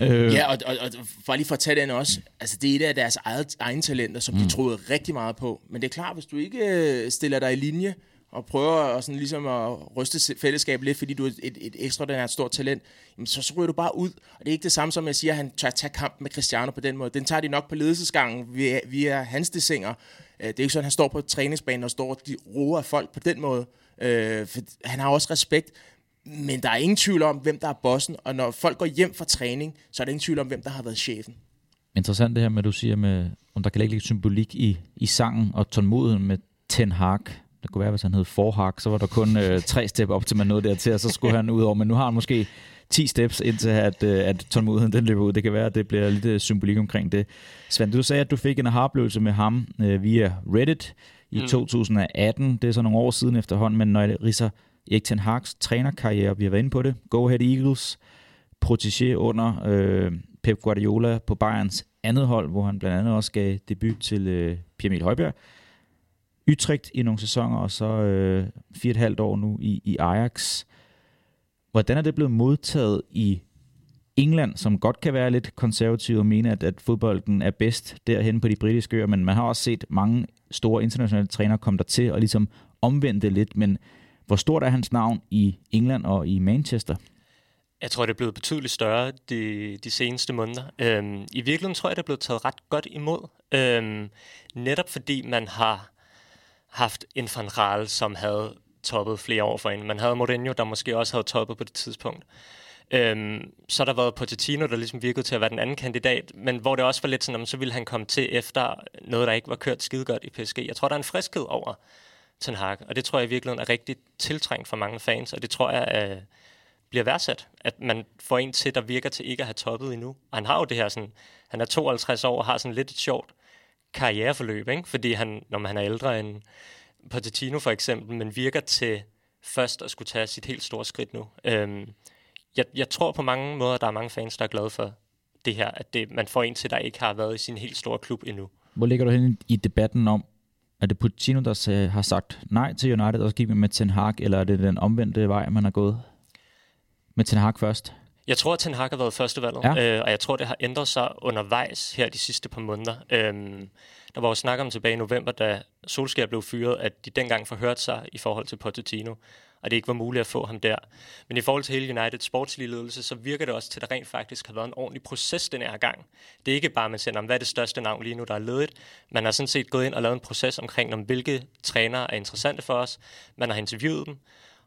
*laughs* øh. ja og, og, og for lige for at tage den også, altså det er et af deres eget, egne talenter, som mm. de troede rigtig meget på. Men det er klart, hvis du ikke øh, stiller dig i linje, og prøver at, sådan ligesom at ryste fællesskabet lidt, fordi du er et, et ekstraordinært stort talent, jamen så, så ryger du bare ud. Og det er ikke det samme som, jeg siger, at han tør tage kamp med Cristiano på den måde. Den tager de nok på ledelsesgangen via, via hans desinger. Øh, det er ikke sådan, at han står på træningsbanen og står og de roer folk på den måde. Øh, for han har også respekt. Men der er ingen tvivl om, hvem der er bossen, og når folk går hjem fra træning, så er der ingen tvivl om, hvem der har været chefen. Interessant det her med, at du siger, med, om der kan ligge lidt symbolik i, i sangen og tålmodigheden med Ten Hag. Det kunne være, hvis han hed Forhag, så var der kun øh, tre step op til man nåede dertil, og så skulle han ud over. Men nu har han måske 10 steps indtil, at, øh, at tålmodigheden den løber ud. Det kan være, at det bliver lidt øh, symbolik omkring det. Svend, du sagde, at du fik en aha med ham øh, via Reddit i mm. 2018. Det er så nogle år siden efterhånden, men når jeg riser Erik Ten Hag's trænerkarriere, vi har været inde på det. Go Ahead Eagles, protégé under øh, Pep Guardiola på Bayerns andet hold, hvor han blandt andet også gav debut til øh, Pierre Emil Højbjerg. Utrecht i nogle sæsoner, og så øh, fire og et halvt år nu i, i Ajax. Hvordan er det blevet modtaget i England, som godt kan være lidt konservativ og mene, at, at fodbolden er bedst derhen på de britiske øer, men man har også set mange store internationale trænere komme der til og ligesom omvende det lidt, men hvor stort er hans navn i England og i Manchester? Jeg tror, det er blevet betydeligt større de, de seneste måneder. Øhm, I virkeligheden tror jeg, det er blevet taget ret godt imod. Øhm, netop fordi man har haft en Van Raal, som havde toppet flere år forinden. Man havde Mourinho, der måske også havde toppet på det tidspunkt. Øhm, så har der været Pochettino, der ligesom virkede til at være den anden kandidat, men hvor det også var lidt sådan, om så ville han komme til efter noget, der ikke var kørt skide godt i PSG. Jeg tror, der er en friskhed over Ten Hag, og det tror jeg i virkeligheden er rigtig tiltrængt for mange fans, og det tror jeg øh, bliver værdsat, at man får en til, der virker til ikke at have toppet endnu. Og han har jo det her sådan, han er 52 år og har sådan lidt et sjovt karriereforløb, ikke? fordi han, når man er ældre end Pochettino for eksempel, men virker til først at skulle tage sit helt store skridt nu. Øhm, jeg, jeg tror på mange måder, at der er mange fans, der er glade for det her, at det, man får en til, der ikke har været i sin helt store klub endnu. Hvor ligger du hen i debatten om, er det Pochettino, der har sagt nej til United, og så gik vi med Ten Hag, eller er det den omvendte vej, man har gået? Med Ten Hag først? Jeg tror, at Ten Hag har været førstevalget, ja. øh, og jeg tror, det har ændret sig undervejs her de sidste par måneder. Øhm, der var jo snak om tilbage i november, da Solskjaer blev fyret, at de dengang forhørte sig i forhold til Pochettino og det ikke var muligt at få ham der. Men i forhold til hele United sportslige ledelse, så virker det også til, at der rent faktisk har været en ordentlig proces den her gang. Det er ikke bare, at man siger, hvad er det største navn lige nu, der er ledet. Man har sådan set gået ind og lavet en proces omkring, om hvilke trænere er interessante for os. Man har interviewet dem,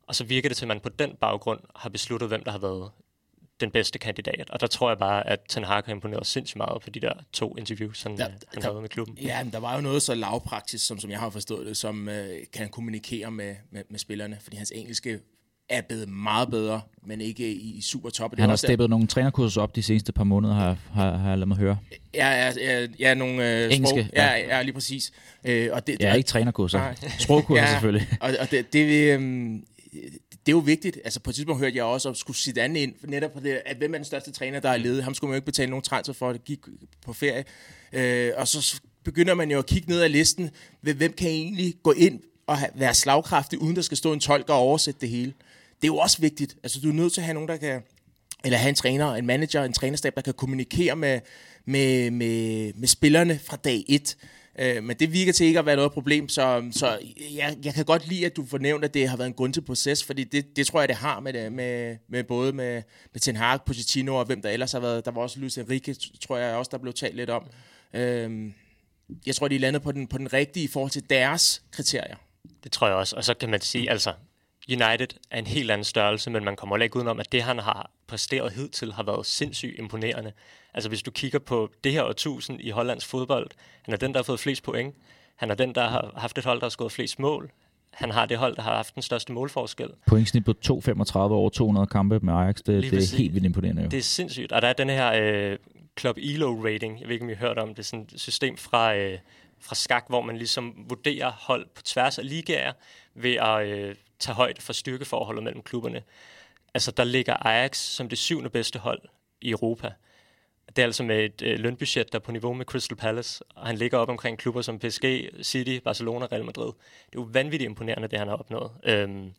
og så virker det til, at man på den baggrund har besluttet, hvem der har været den bedste kandidat. Og der tror jeg bare, at Ten Hag har imponeret sindssygt meget på de der to interviews, han, der, han der, havde med klubben. Ja, men der var jo noget så lavpraktisk, som, som jeg har forstået det, som øh, kan kommunikere med, med, med spillerne, fordi hans engelske er blevet meget bedre, men ikke i, i super top. Han har steppet nogle trænerkurser op de seneste par måneder, har, har, har jeg ladet mig høre. Ja, ja, ja, ja nogle øh, Engelske, sprog. Ja, ja, lige præcis. Øh, og det, ja, ikke trænerkurser. Sprogkurser *laughs* ja, selvfølgelig. Og, og det, det, øh, det er jo vigtigt. Altså på et tidspunkt hørte jeg også, at skulle sit andet ind, netop på det, at hvem er den største træner, der er ledet. Ham skulle man jo ikke betale nogen transfer for, at gik på ferie. Øh, og så begynder man jo at kigge ned ad listen, hvem kan egentlig gå ind og være slagkraftig, uden der skal stå en tolk og oversætte det hele. Det er jo også vigtigt. Altså du er nødt til at have nogen, der kan, eller have en træner, en manager, en trænerstab, der kan kommunikere med, med, med, med spillerne fra dag et. Øh, men det virker til ikke at være noget problem, så, så jeg, jeg kan godt lide, at du fornævner, at det har været en grundig proces, fordi det, det tror jeg, det har med, det, med, med både med, med Ten Hag, Pochettino og hvem der ellers har været. Der var også Luis Enrique, tror jeg også, der blev talt lidt om. Øh, jeg tror, de er landet på den, på den rigtige i forhold til deres kriterier. Det tror jeg også. Og så kan man sige, altså, United er en helt anden størrelse, men man kommer ikke udenom, at det, han har præsteret hidtil, har været sindssygt imponerende. Altså hvis du kigger på det her årtusind i Hollands fodbold, han er den, der har fået flest point. Han er den, der har haft et hold, der har skåret flest mål. Han har det hold, der har haft den største målforskel. Pointsnit på 2,35 over 200 kampe med Ajax, det, det er helt vildt imponerende. Jo. Det er sindssygt. Og der er den her øh, Club Elo rating, jeg ved ikke, om I har hørt om det, er sådan et system fra, øh, fra skak, hvor man ligesom vurderer hold på tværs af ligaer ved at øh, tage højde for styrkeforholdet mellem klubberne. Altså, der ligger Ajax som det syvende bedste hold i Europa. Det er altså med et øh, lønbudget, der er på niveau med Crystal Palace, og han ligger op omkring klubber som PSG, City, Barcelona, Real Madrid. Det er jo vanvittigt imponerende, det han har opnået. Øhm.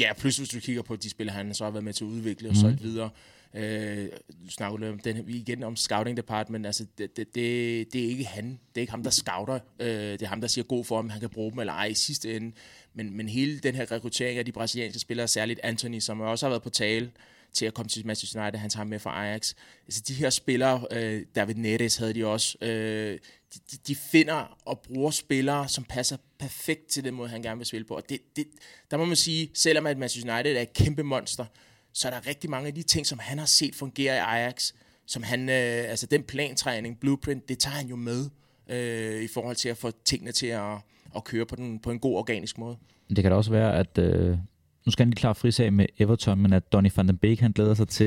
Ja, plus hvis du kigger på de spillere, han så har været med til at udvikle og mm. solgt videre. Øh, snakker om den, igen om scouting department, altså det, det, det, det er ikke han, det er ikke ham, der scouter, øh, det er ham, der siger god for, om han kan bruge dem eller ej i sidste ende, men, men hele den her rekruttering af de brasilianske spillere, særligt Anthony, som også har været på tale, til at komme til Manchester United. Han tager med fra Ajax. Altså de her spillere, øh, David Neres havde de også, øh, de, de finder og bruger spillere, som passer perfekt til den måde, han gerne vil spille på. Og det, det, der må man sige, selvom at Manchester United er et kæmpe monster, så er der rigtig mange af de ting, som han har set fungere i Ajax, som han, øh, altså den plantræning, blueprint, det tager han jo med øh, i forhold til at få tingene til at, at køre på, den, på en god organisk måde. Det kan da også være, at øh, nu skal han lige klare frisag med Everton, men at Donny van den Beek, han glæder sig til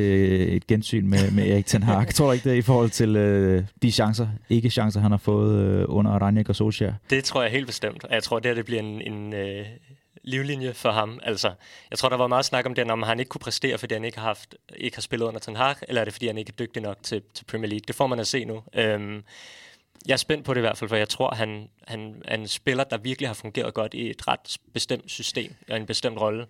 et gensyn med, med Erik Ten Hag. *laughs* Tror du ikke det i forhold til øh, de chancer, ikke chancer, han har fået øh, under Ranjek og Solskjaer? Det tror jeg helt bestemt, og jeg tror, det her det bliver en, en øh, livlinje for ham. Altså, jeg tror, der var meget snak om det, om han ikke kunne præstere, fordi han ikke har, haft, ikke har spillet under Ten Hag, eller er det, fordi han ikke er dygtig nok til, til Premier League. Det får man at se nu. Øhm, jeg er spændt på det i hvert fald, for jeg tror, han, han er en spiller, der virkelig har fungeret godt i et ret bestemt system og en bestemt rolle.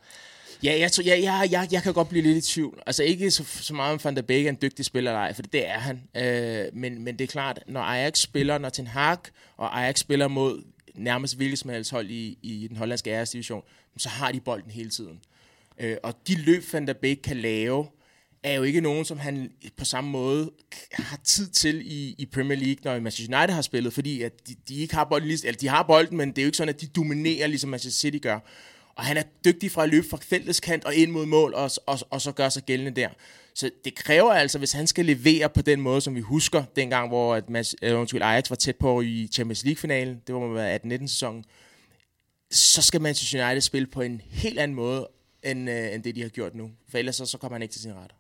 Ja, jeg, tror, jeg, jeg, jeg, jeg kan godt blive lidt i tvivl. Altså ikke så, så meget om Van der Beek er en dygtig spiller eller ej, for det er han. Øh, men, men det er klart, når Ajax spiller, når Ten Hag og Ajax spiller mod nærmest hvilket som helst hold i, i den hollandske æresdivision, så har de bolden hele tiden. Øh, og de løb, Van der Beek kan lave, er jo ikke nogen, som han på samme måde har tid til i, i Premier League, når Manchester United har spillet, fordi at de, de ikke har bolden, eller de har bolden, men det er jo ikke sådan, at de dominerer, ligesom Manchester City gør. Og han er dygtig fra at løbe fra feltets kant og ind mod mål, og, og, og så gør sig gældende der. Så det kræver altså, hvis han skal levere på den måde, som vi husker, dengang, hvor at Mas, uh, Ajax var tæt på i Champions League-finalen, det var med 18-19-sæsonen, så skal Manchester United spille på en helt anden måde, end, øh, end det, de har gjort nu. For ellers så, så kommer han ikke til sin ret.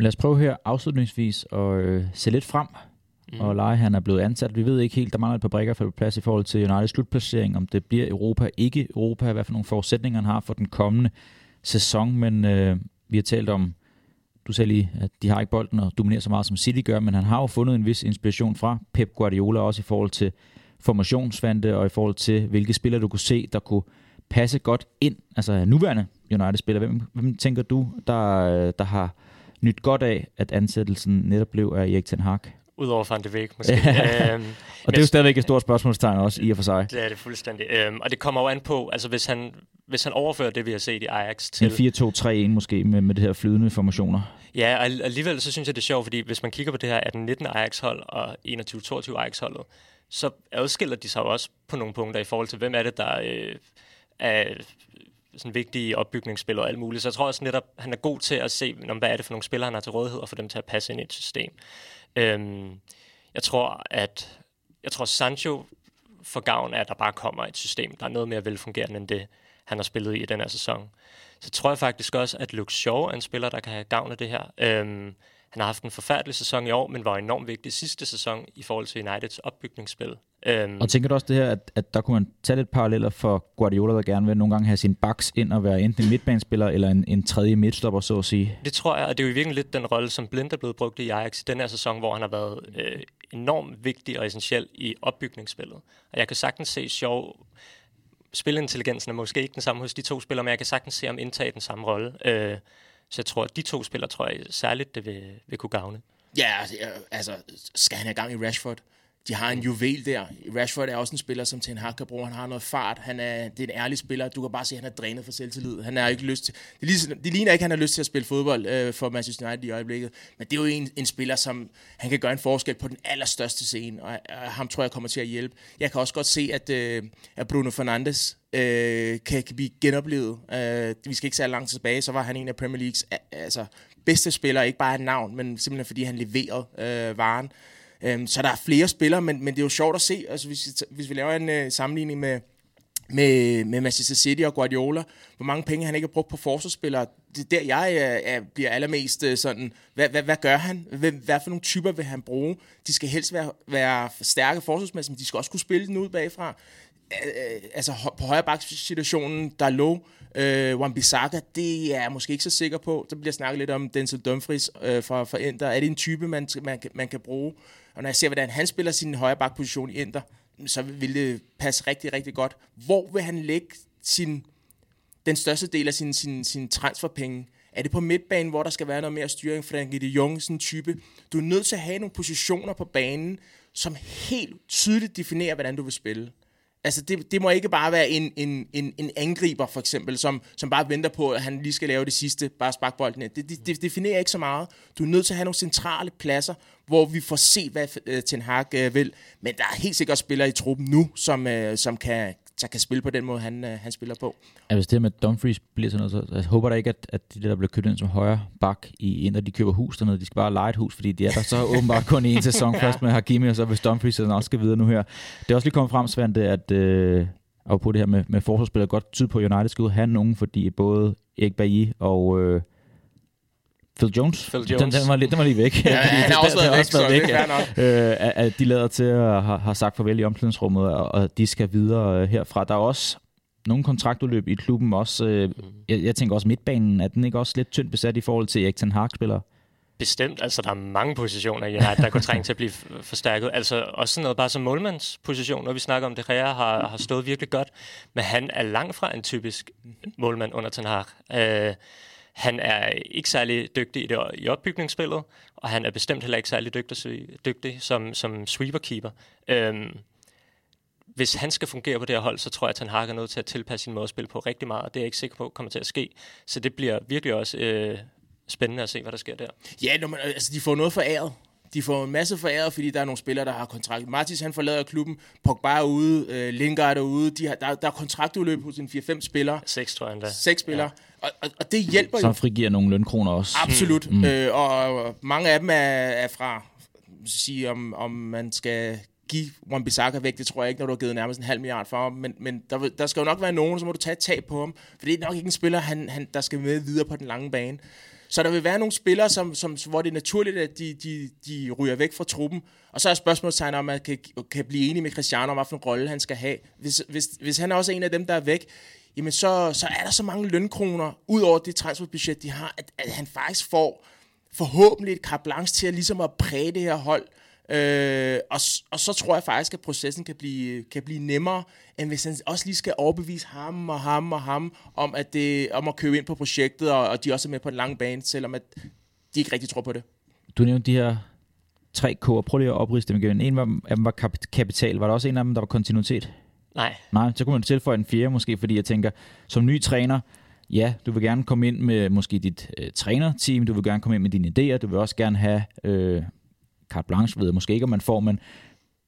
Lad os prøve her afslutningsvis at øh, se lidt frem mm. og Leje, han er blevet ansat. Vi ved ikke helt, der mangler et par brækker for plads i forhold til Uniteds slutplacering, om det bliver Europa, ikke Europa, hvad for nogle forudsætninger han har for den kommende sæson, men øh, vi har talt om, du sagde lige, at de har ikke bolden og dominerer så meget som City gør, men han har jo fundet en vis inspiration fra Pep Guardiola, også i forhold til formationsvante og i forhold til, hvilke spillere du kunne se, der kunne passe godt ind, altså nuværende United-spillere. Hvem, hvem tænker du, der, der har nyt godt af, at ansættelsen netop blev af Erik Ten Hag? Udover Van de Beek, måske. *laughs* øhm, og det er jo stadigvæk et stort spørgsmålstegn også, i og for sig. Det er det fuldstændig. Øhm, og det kommer jo an på, altså hvis han, hvis han overfører det, vi har set i Ajax til... En 4-2-3-1 måske, med, med det her flydende formationer. Ja, og alligevel så synes jeg, det er sjovt, fordi hvis man kigger på det her 18-19 Ajax-hold og 21-22 Ajax-holdet, så adskiller de sig også på nogle punkter i forhold til, hvem er det, der øh, er sådan vigtige opbygningsspil og alt muligt. Så jeg tror også netop, han er god til at se, hvad er det for nogle spillere, han har til rådighed, og få dem til at passe ind i et system. Øhm, jeg tror, at jeg tror, Sancho får gavn af, at der bare kommer et system, der er noget mere velfungerende end det, han har spillet i den her sæson. Så tror jeg faktisk også, at Luke Shaw er en spiller, der kan have gavn af det her. Øhm, han har haft en forfærdelig sæson i år, men var enormt vigtig sidste sæson i forhold til Uniteds opbygningsspil. Øhm, og tænker du også det her, at, at der kunne man tage lidt paralleller for Guardiola, der gerne vil nogle gange have sin backs ind og være enten en midtbanespiller eller en, en tredje midtstopper, så at sige? Det tror jeg, og det er jo virkelig lidt den rolle, som Blind er blevet brugt i Ajax i den her sæson, hvor han har været øh, enormt vigtig og essentiel i opbygningsspillet. Og jeg kan sagtens se sjov spilintelligensen er måske ikke den samme hos de to spillere, men jeg kan sagtens se ham indtage den samme rolle. Øh, så jeg tror, at de to spillere, tror jeg særligt, det vil, vil kunne gavne. Ja, altså, skal han have gang i Rashford? De har en juvel der. Rashford er også en spiller, som Ten Hag kan bruge. Han har noget fart. Han er, det er en ærlig spiller. Du kan bare se, at han er drænet for selvtillid. Han har ikke lyst til... Det, ligner, det ligner ikke, at han har lyst til at spille fodbold øh, for Manchester United i øjeblikket. Men det er jo en, en spiller, som han kan gøre en forskel på den allerstørste scene. Og, og ham tror jeg kommer til at hjælpe. Jeg kan også godt se, at, øh, at Bruno Fernandes øh, kan, kan blive genoplevet. Øh, vi skal ikke så langt tilbage, så var han en af Premier Leagues altså, bedste spillere. Ikke bare et navn, men simpelthen fordi han leverede øh, varen. Øhm, så der er flere spillere, men, men det er jo sjovt at se, altså hvis, hvis vi laver en øh, sammenligning med, med, med Manchester City og Guardiola, hvor mange penge han ikke har brugt på forsvarsspillere. Det er der, jeg øh, er, bliver allermest øh, sådan, hvad, hvad, hvad gør han? Hvad, hvad for nogle typer vil han bruge? De skal helst være, være stærke forsvarsmæssigt, men de skal også kunne spille den ud bagfra. Øh, altså på højre bak situationen, der lå øh, Wan-Bissaka, det er jeg måske ikke så sikker på. Der bliver snakket lidt om Denzel Dumfries øh, fra, fra Inter. Er det en type, man, man, man kan bruge? Og når jeg ser, hvordan han spiller sin højre bakposition i Inter, så vil det passe rigtig, rigtig godt. Hvor vil han lægge sin, den største del af sin, sin, sin transferpenge? Er det på midtbanen, hvor der skal være noget mere styring? Frankie de Jong, sådan type. Du er nødt til at have nogle positioner på banen, som helt tydeligt definerer, hvordan du vil spille. Altså, det, det må ikke bare være en, en, en, en angriber, for eksempel, som, som bare venter på, at han lige skal lave det sidste, bare spark bolden Det, det, det definerer ikke så meget. Du er nødt til at have nogle centrale pladser, hvor vi får se, hvad øh, Ten Hag øh, vil. Men der er helt sikkert spillere i truppen nu, som, øh, som kan, der kan spille på den måde, han, uh, han spiller på. Ja, hvis det med Dumfries bliver sådan noget, så jeg håber da ikke, at, at de der, der bliver købt ind som højre bak i Inter, de køber hus dernede. De skal bare lege et hus, fordi de er der så *laughs* åbenbart kun i en sæson ja. først med Hakimi, og så hvis Dumfries så også skal videre nu her. Det er også lige kommet frem, Svante, at øh, og på det her med, med forsvarsspillere godt tyde på, at United skal ud have nogen, fordi både Erik Bailly og øh, Phil Jones. Phil Jones. Den, den, var, lige, den var lige væk. *laughs* Ja, han har *laughs* også været væk, så væk, ja. øh, at de lader til at have, have sagt farvel i omklædningsrummet, og, og de skal videre øh, herfra. Der er også nogle kontraktudløb i klubben også. Øh, jeg, jeg tænker også midtbanen, er den ikke også lidt tyndt besat i forhold til Erik Ten Hag spiller? Bestemt. Altså, der er mange positioner i United, der kunne trænge til at blive forstærket. Altså, også sådan noget bare som målmandsposition, når vi snakker om det, Rea har, har stået virkelig godt. Men han er langt fra en typisk målmand under Ten Hag. Øh, han er ikke særlig dygtig i, det, i opbygningsspillet, og han er bestemt heller ikke særlig dygtig, dygtig som, som sweeper-keeper. Øhm, hvis han skal fungere på det her hold, så tror jeg, at Ten Hag er nødt til at tilpasse sin måde at spille på rigtig meget, og det er jeg ikke sikker på kommer til at ske. Så det bliver virkelig også øh, spændende at se, hvad der sker der. Ja, når man, altså, de får noget foræret. De får en masse foræret, fordi der er nogle spillere, der har kontrakt. Martins, han forlader klubben. Pogba er ude. Øh, Lingard er ude. De har, der, der er kontraktudløb hos en 4-5 spillere. Seks, tror jeg endda. Seks spillere. Ja. Og, og, og det hjælper jo. frigiver nogle lønkroner også. Absolut. Mm. Øh, og, mange af dem er, er fra, sige, om, om man skal give Wan-Bissaka væk, det tror jeg ikke, når du har givet nærmest en halv milliard for ham, men, men der, der skal jo nok være nogen, så må du tage et tab på ham, for det er nok ikke en spiller, han, han, der skal med videre på den lange bane. Så der vil være nogle spillere, som, som, hvor det er naturligt, at de, de, de ryger væk fra truppen. Og så er spørgsmålstegn om, at man kan, kan blive enig med Cristiano om, hvilken rolle han skal have. Hvis, hvis, hvis han er også en af dem, der er væk, jamen så, så er der så mange lønkroner, ud over det transferbudget, de har, at, at han faktisk får forhåbentlig et carte blanche til at, ligesom at præge det her hold. Øh, og, og så tror jeg faktisk, at processen kan blive, kan blive nemmere, end hvis han også lige skal overbevise ham og ham og ham om, at det, om at købe ind på projektet, og, og de også er med på en lang bane, selvom at de ikke rigtig tror på det. Du nævnte de her tre K'er. Prøv lige at opriste dem igen. En var- af dem var kapital. Var der også en af dem, der var kontinuitet? Nej, Nej, så kunne man tilføje en fjerde måske, fordi jeg tænker, som ny træner, ja, du vil gerne komme ind med måske dit øh, trænerteam, du vil gerne komme ind med dine idéer, du vil også gerne have øh, carte blanche, ved jeg måske ikke, om man får, men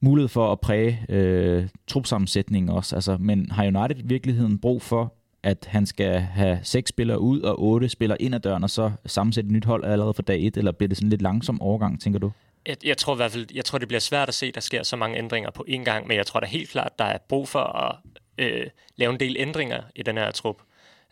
mulighed for at præge øh, trupsammensætningen også. Altså, men har United i virkeligheden brug for, at han skal have seks spillere ud og otte spillere ind ad døren, og så sammensætte et nyt hold allerede fra dag et, eller bliver det sådan lidt langsom overgang, tænker du? Jeg, jeg tror i hvert fald, jeg tror, det bliver svært at se, at der sker så mange ændringer på én gang, men jeg tror da helt klart, der er brug for at øh, lave en del ændringer i den her trup.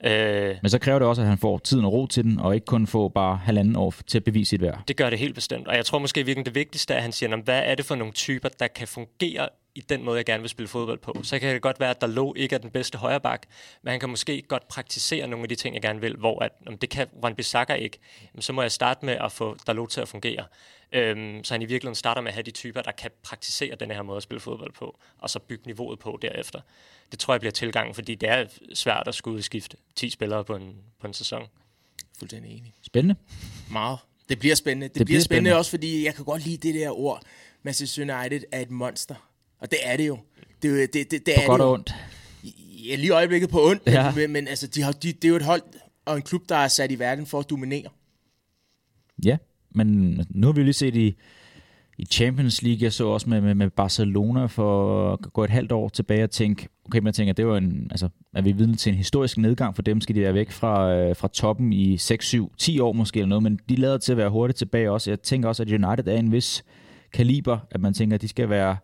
Øh, Men så kræver det også, at han får tiden og ro til den, og ikke kun får bare halvanden år til at bevise sit værd. Det gør det helt bestemt. Og jeg tror måske virkelig det vigtigste er, at han siger, "Nå, hvad er det for nogle typer, der kan fungere i den måde, jeg gerne vil spille fodbold på. Så kan det godt være, at Dalot ikke er den bedste højreback, men han kan måske godt praktisere nogle af de ting, jeg gerne vil, hvor at, om det kan Wan-Bissaka ikke, jamen, så må jeg starte med at få Dalot til at fungere. Øhm, så han i virkeligheden starter med at have de typer, der kan praktisere den her måde at spille fodbold på, og så bygge niveauet på derefter. Det tror jeg bliver tilgangen, fordi det er svært at skulle udskifte 10 spillere på en, på en sæson. Fuldstændig enig. Spændende. Meget. Det bliver spændende. Det, det bliver bliver spændende, spændende. også, fordi jeg kan godt lide det der ord. Manchester United er et monster. Og det er det jo. Det, er det, det, det På er godt det og jo. ondt. Ja, lige øjeblikket på ondt, men, Ja. ja. men, men altså, de har, de, det er jo et hold og en klub, der er sat i verden for at dominere. Ja, men nu har vi jo lige set i, i Champions League, jeg så også med, med, med Barcelona for at gå et halvt år tilbage og tænke, okay, men jeg tænker, det var en, altså, er vi vidne til en historisk nedgang for dem, skal de være væk fra, øh, fra toppen i 6, 7, 10 år måske eller noget, men de lader til at være hurtigt tilbage også. Jeg tænker også, at United er en vis kaliber, at man tænker, at de skal være,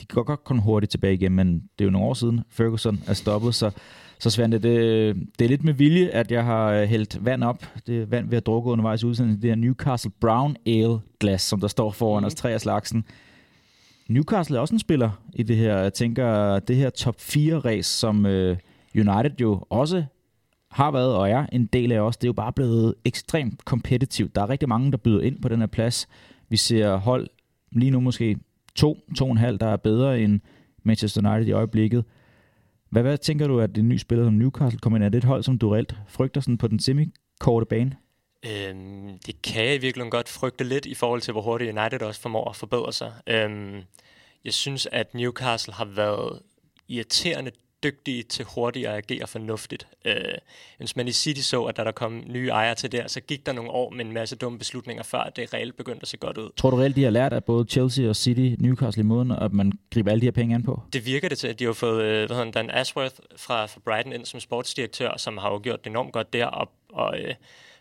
de kan godt komme hurtigt tilbage igen, men det er jo nogle år siden, Ferguson er stoppet, så så Svante, det, det er lidt med vilje, at jeg har øh, hældt vand op. Det vand, vi har drukket undervejs i udsendelsen. Det er Newcastle Brown Ale glas, som der står foran mm. os, tre af slagsen. Newcastle er også en spiller i det her. Jeg tænker, det her top 4-race, som øh, United jo også har været og er en del af os, det er jo bare blevet ekstremt kompetitivt. Der er rigtig mange, der byder ind på den her plads. Vi ser hold lige nu måske to, to og en halv, der er bedre end Manchester United i øjeblikket. Hvad, hvad tænker du, at det nye spiller som Newcastle kommer ind? Er det et hold, som du reelt frygter sådan på den semi-korte bane? Øhm, det kan jeg i virkeligheden godt frygte lidt i forhold til, hvor hurtigt United også formår at forbedre sig. Øhm, jeg synes, at Newcastle har været irriterende dygtige til hurtigt at agere fornuftigt. Øh, hvis man i City så, at da der kom nye ejere til der, så gik der nogle år med en masse dumme beslutninger, før det reelt begyndte at se godt ud. Tror du reelt, de har lært af både Chelsea og City, Newcastle i måden, at man griber alle de her penge an på? Det virker det til, at de har fået øh, hvad hedder han, Dan Ashworth fra, fra Brighton ind som sportsdirektør, som har jo gjort det enormt godt der, og, og øh,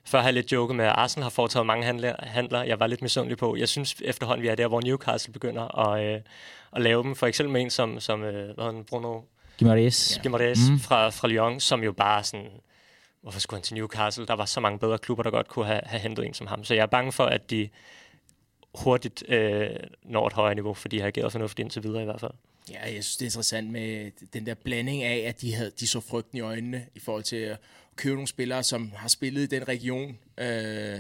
før har jeg lidt joket med, at Arsenal har foretaget mange handler, handler. Jeg var lidt misundelig på. Jeg synes efterhånden, vi er der, hvor Newcastle begynder at, øh, at lave dem. For eksempel med en som, som øh, hvad hedder han, Bruno Gimares. Ja. Guimaraes mm. fra, fra Lyon, som jo bare sådan, hvorfor skulle han til Newcastle? Der var så mange bedre klubber, der godt kunne have, have hentet en som ham. Så jeg er bange for, at de hurtigt øh, når et højere niveau, for de har ageret fornuftigt indtil videre i hvert fald. Ja, jeg synes, det er interessant med den der blanding af, at de, havde, de så frygten i øjnene i forhold til at købe nogle spillere, som har spillet i den region. Øh,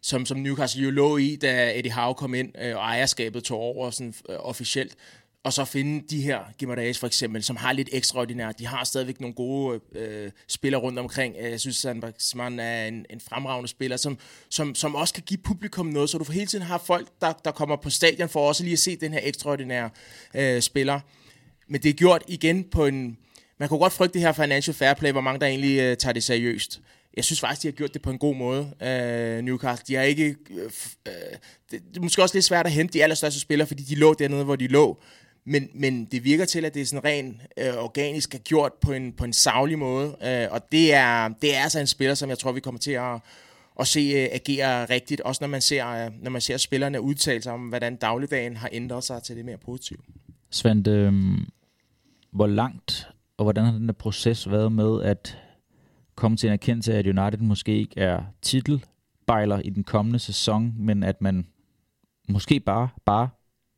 som, som Newcastle jo lå i, da Eddie Howe kom ind, øh, og ejerskabet tog over sådan, øh, officielt. Og så finde de her Gimarães for eksempel, som har lidt ekstraordinært. De har stadigvæk nogle gode øh, spillere rundt omkring. Øh, jeg synes, Sandbergsmann er en, en fremragende spiller, som, som, som også kan give publikum noget, så du for hele tiden har folk, der, der kommer på stadion for også lige at se den her ekstraordinære øh, spiller. Men det er gjort igen på en... Man kunne godt frygte det her financial fair play, hvor mange der egentlig øh, tager det seriøst. Jeg synes faktisk, de har gjort det på en god måde, øh, Newcastle. De har ikke... Øh, f- øh, det, det er måske også lidt svært at hente de allerstørste spillere, fordi de lå dernede, hvor de lå. Men, men det virker til, at det er sådan ren øh, organisk er gjort på en, på en savlig måde. Øh, og det er, det er altså en spiller, som jeg tror, vi kommer til at, at se øh, agere rigtigt. Også når man ser, øh, når man ser spillerne udtale sig om, hvordan dagligdagen har ændret sig til det mere positive. Svend, øh, hvor langt og hvordan har den der proces været med at komme til en erkendelse af, at United måske ikke er titelbejler i den kommende sæson, men at man måske bare, bare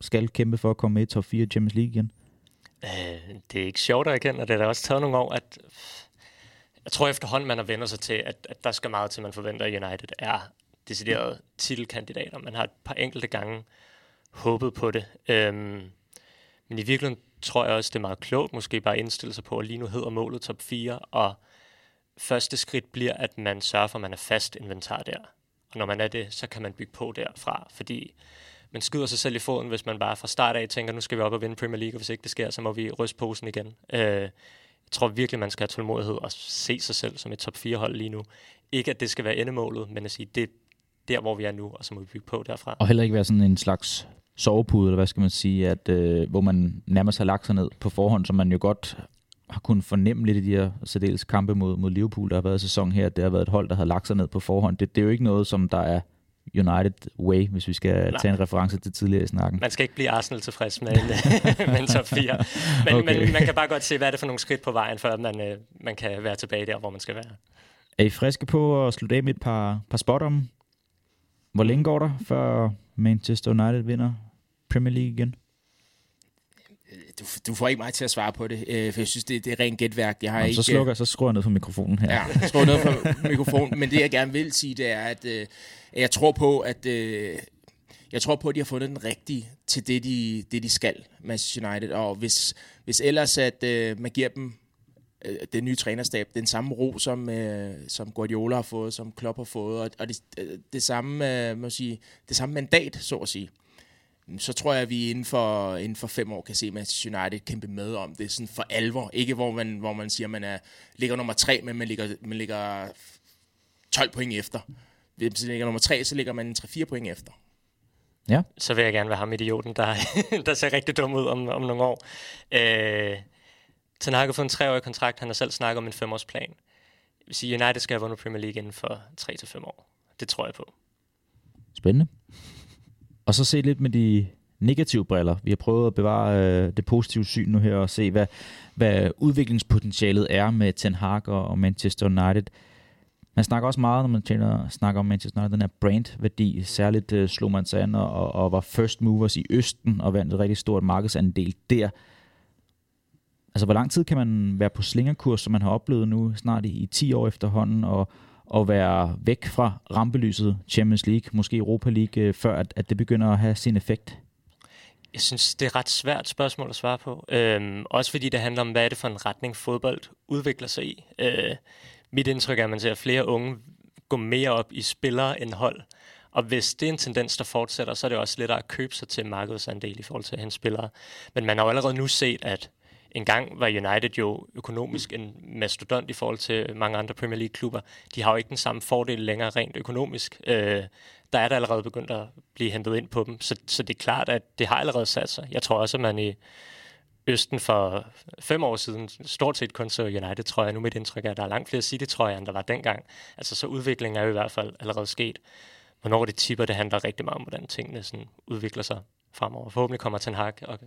skal kæmpe for at komme med i top 4 i Champions League igen? Øh, det er ikke sjovt at erkende, og det har da også taget nogle år, at jeg tror efterhånden, man har vendt sig til, at, at der skal meget til, man forventer, at United er decideret titelkandidater. Man har et par enkelte gange håbet på det. Øhm, men i virkeligheden tror jeg også, det er meget klogt måske bare at indstille sig på, at lige nu hedder målet top 4, og første skridt bliver, at man sørger for, at man er fast inventar der. Og når man er det, så kan man bygge på derfra, fordi man skyder sig selv i foden, hvis man bare fra start af tænker, nu skal vi op og vinde Premier League, og hvis ikke det sker, så må vi ryste posen igen. Øh, jeg tror virkelig, man skal have tålmodighed og se sig selv som et top 4-hold lige nu. Ikke, at det skal være endemålet, men at sige, det er der, hvor vi er nu, og så må vi bygge på derfra. Og heller ikke være sådan en slags sovepude, eller hvad skal man sige, at, øh, hvor man nærmest har lagt sig ned på forhånd, som man jo godt har kunnet fornemme lidt i de her særdeles kampe mod, mod Liverpool, der har været sæson her. Det har været et hold, der har lagt sig ned på forhånd. Det, det er jo ikke noget, som der er United way, hvis vi skal Nej. tage en reference til tidligere i snakken. Man skal ikke blive Arsenal tilfreds med en, *laughs* med en top 4. Men, Okay. men man kan bare godt se, hvad er det for nogle skridt på vejen, før man, øh, man kan være tilbage der, hvor man skal være. Er I friske på at slutte af med et par, par spot om? Hvor længe går der, før Manchester United vinder Premier League igen? Du, du får ikke mig til at svare på det, øh, for jeg synes, det, det er rent gætværk. Jeg har Jamen, ikke, så slukker så skruer jeg ned for mikrofonen her. Ja, skru ned på mikrofonen. Men det, jeg gerne vil sige, det er, at øh, jeg tror på, at øh, jeg tror på, at de har fundet den rigtige til det, de, det, de skal, Manchester United. Og hvis, hvis ellers, at øh, man giver dem øh, den nye trænerstab, den samme ro, som, øh, som Guardiola har fået, som Klopp har fået, og, og det, øh, det, samme, øh, må sige, det samme mandat, så at sige, så tror jeg, at vi inden for, inden for fem år kan se Manchester United kæmpe med om det sådan for alvor. Ikke hvor man, hvor man siger, at man er, ligger nummer tre, men man ligger, man ligger 12 point efter. Hvis man ligger nummer tre, så ligger man 3-4 point efter. Ja. Så vil jeg gerne være ham idioten, der, *laughs* der ser rigtig dum ud om, om nogle år. Øh, Ten Hag har fået en treårig kontrakt. Han har selv snakket om en femårsplan. Jeg vil sige, United skal have vundet Premier League inden for 3-5 år. Det tror jeg på. Spændende. Og så se lidt med de negative briller. Vi har prøvet at bevare øh, det positive syn nu her og se, hvad, hvad udviklingspotentialet er med Ten Hag og, og Manchester United. Man snakker også meget, når man tjener, snakker om Manchester United, den her brandværdi. Særligt øh, slog man sig an og, og, og var first movers i Østen og vandt et rigtig stort markedsandel der. Altså, hvor lang tid kan man være på slingerkurs, som man har oplevet nu snart i, i 10 år efterhånden, og, og være væk fra rampelyset Champions League, måske Europa League, øh, før at, at det begynder at have sin effekt? Jeg synes, det er et ret svært spørgsmål at svare på. Øhm, også fordi det handler om, hvad er det for en retning fodbold udvikler sig i. Øh, mit indtryk er, at man ser flere unge gå mere op i spillere end hold. Og hvis det er en tendens, der fortsætter, så er det også lettere at købe sig til markedsandel i forhold til at hente spillere. Men man har jo allerede nu set, at engang var United jo økonomisk en mastodont i forhold til mange andre Premier League-klubber. De har jo ikke den samme fordel længere rent økonomisk. Øh, der er der allerede begyndt at blive hentet ind på dem. Så, så det er klart, at det har allerede sat sig. Jeg tror også, at man i Østen for fem år siden stort set kun så United, tror jeg. Nu mit indtryk er, at der er langt flere City-trøjer, end der var dengang. Altså så udviklingen er jo i hvert fald allerede sket. Hvornår det tipper, det handler rigtig meget om, hvordan tingene sådan udvikler sig fremover. Forhåbentlig kommer Ten Hag og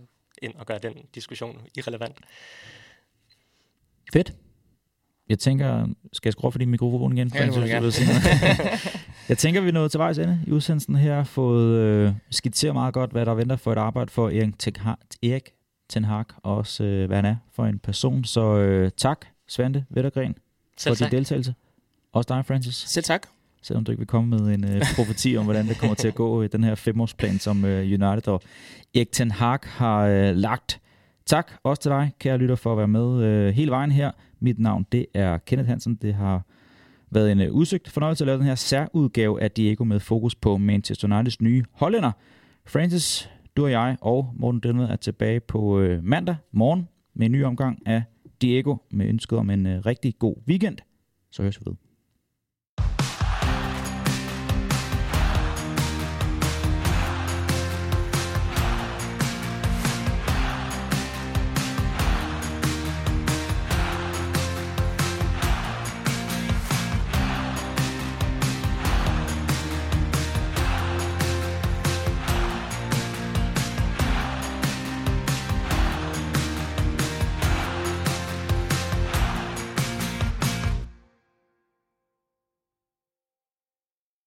ind og gør den diskussion irrelevant. Fedt. Jeg tænker, skal jeg skrue for din mikrofon igen? Ja, det må gerne. *laughs* jeg tænker, vi er nået til vejs ende i udsendelsen her. Fået øh, skitseret meget godt, hvad der venter for et arbejde for Erik Ten Hag, Erik Ten Hag og også øh, hvad han er for en person. Så øh, tak, Svante Vettergren, Selv for din deltagelse. Også dig, Francis. Selv tak selvom du ikke vil komme med en øh, profeti om, hvordan det kommer til at gå i den her femårsplan, som øh, United og Erik Ten Hag har øh, lagt. Tak også til dig, kære lytter, for at være med øh, hele vejen her. Mit navn, det er Kenneth Hansen. Det har været en øh, udsigt fornøjelse at lave den her særudgave af Diego med fokus på Manchester Uniteds nye hollænder. Francis, du og jeg og Morten Denved er tilbage på øh, mandag morgen med en ny omgang af Diego med ønsket om en øh, rigtig god weekend. Så høres vi ved.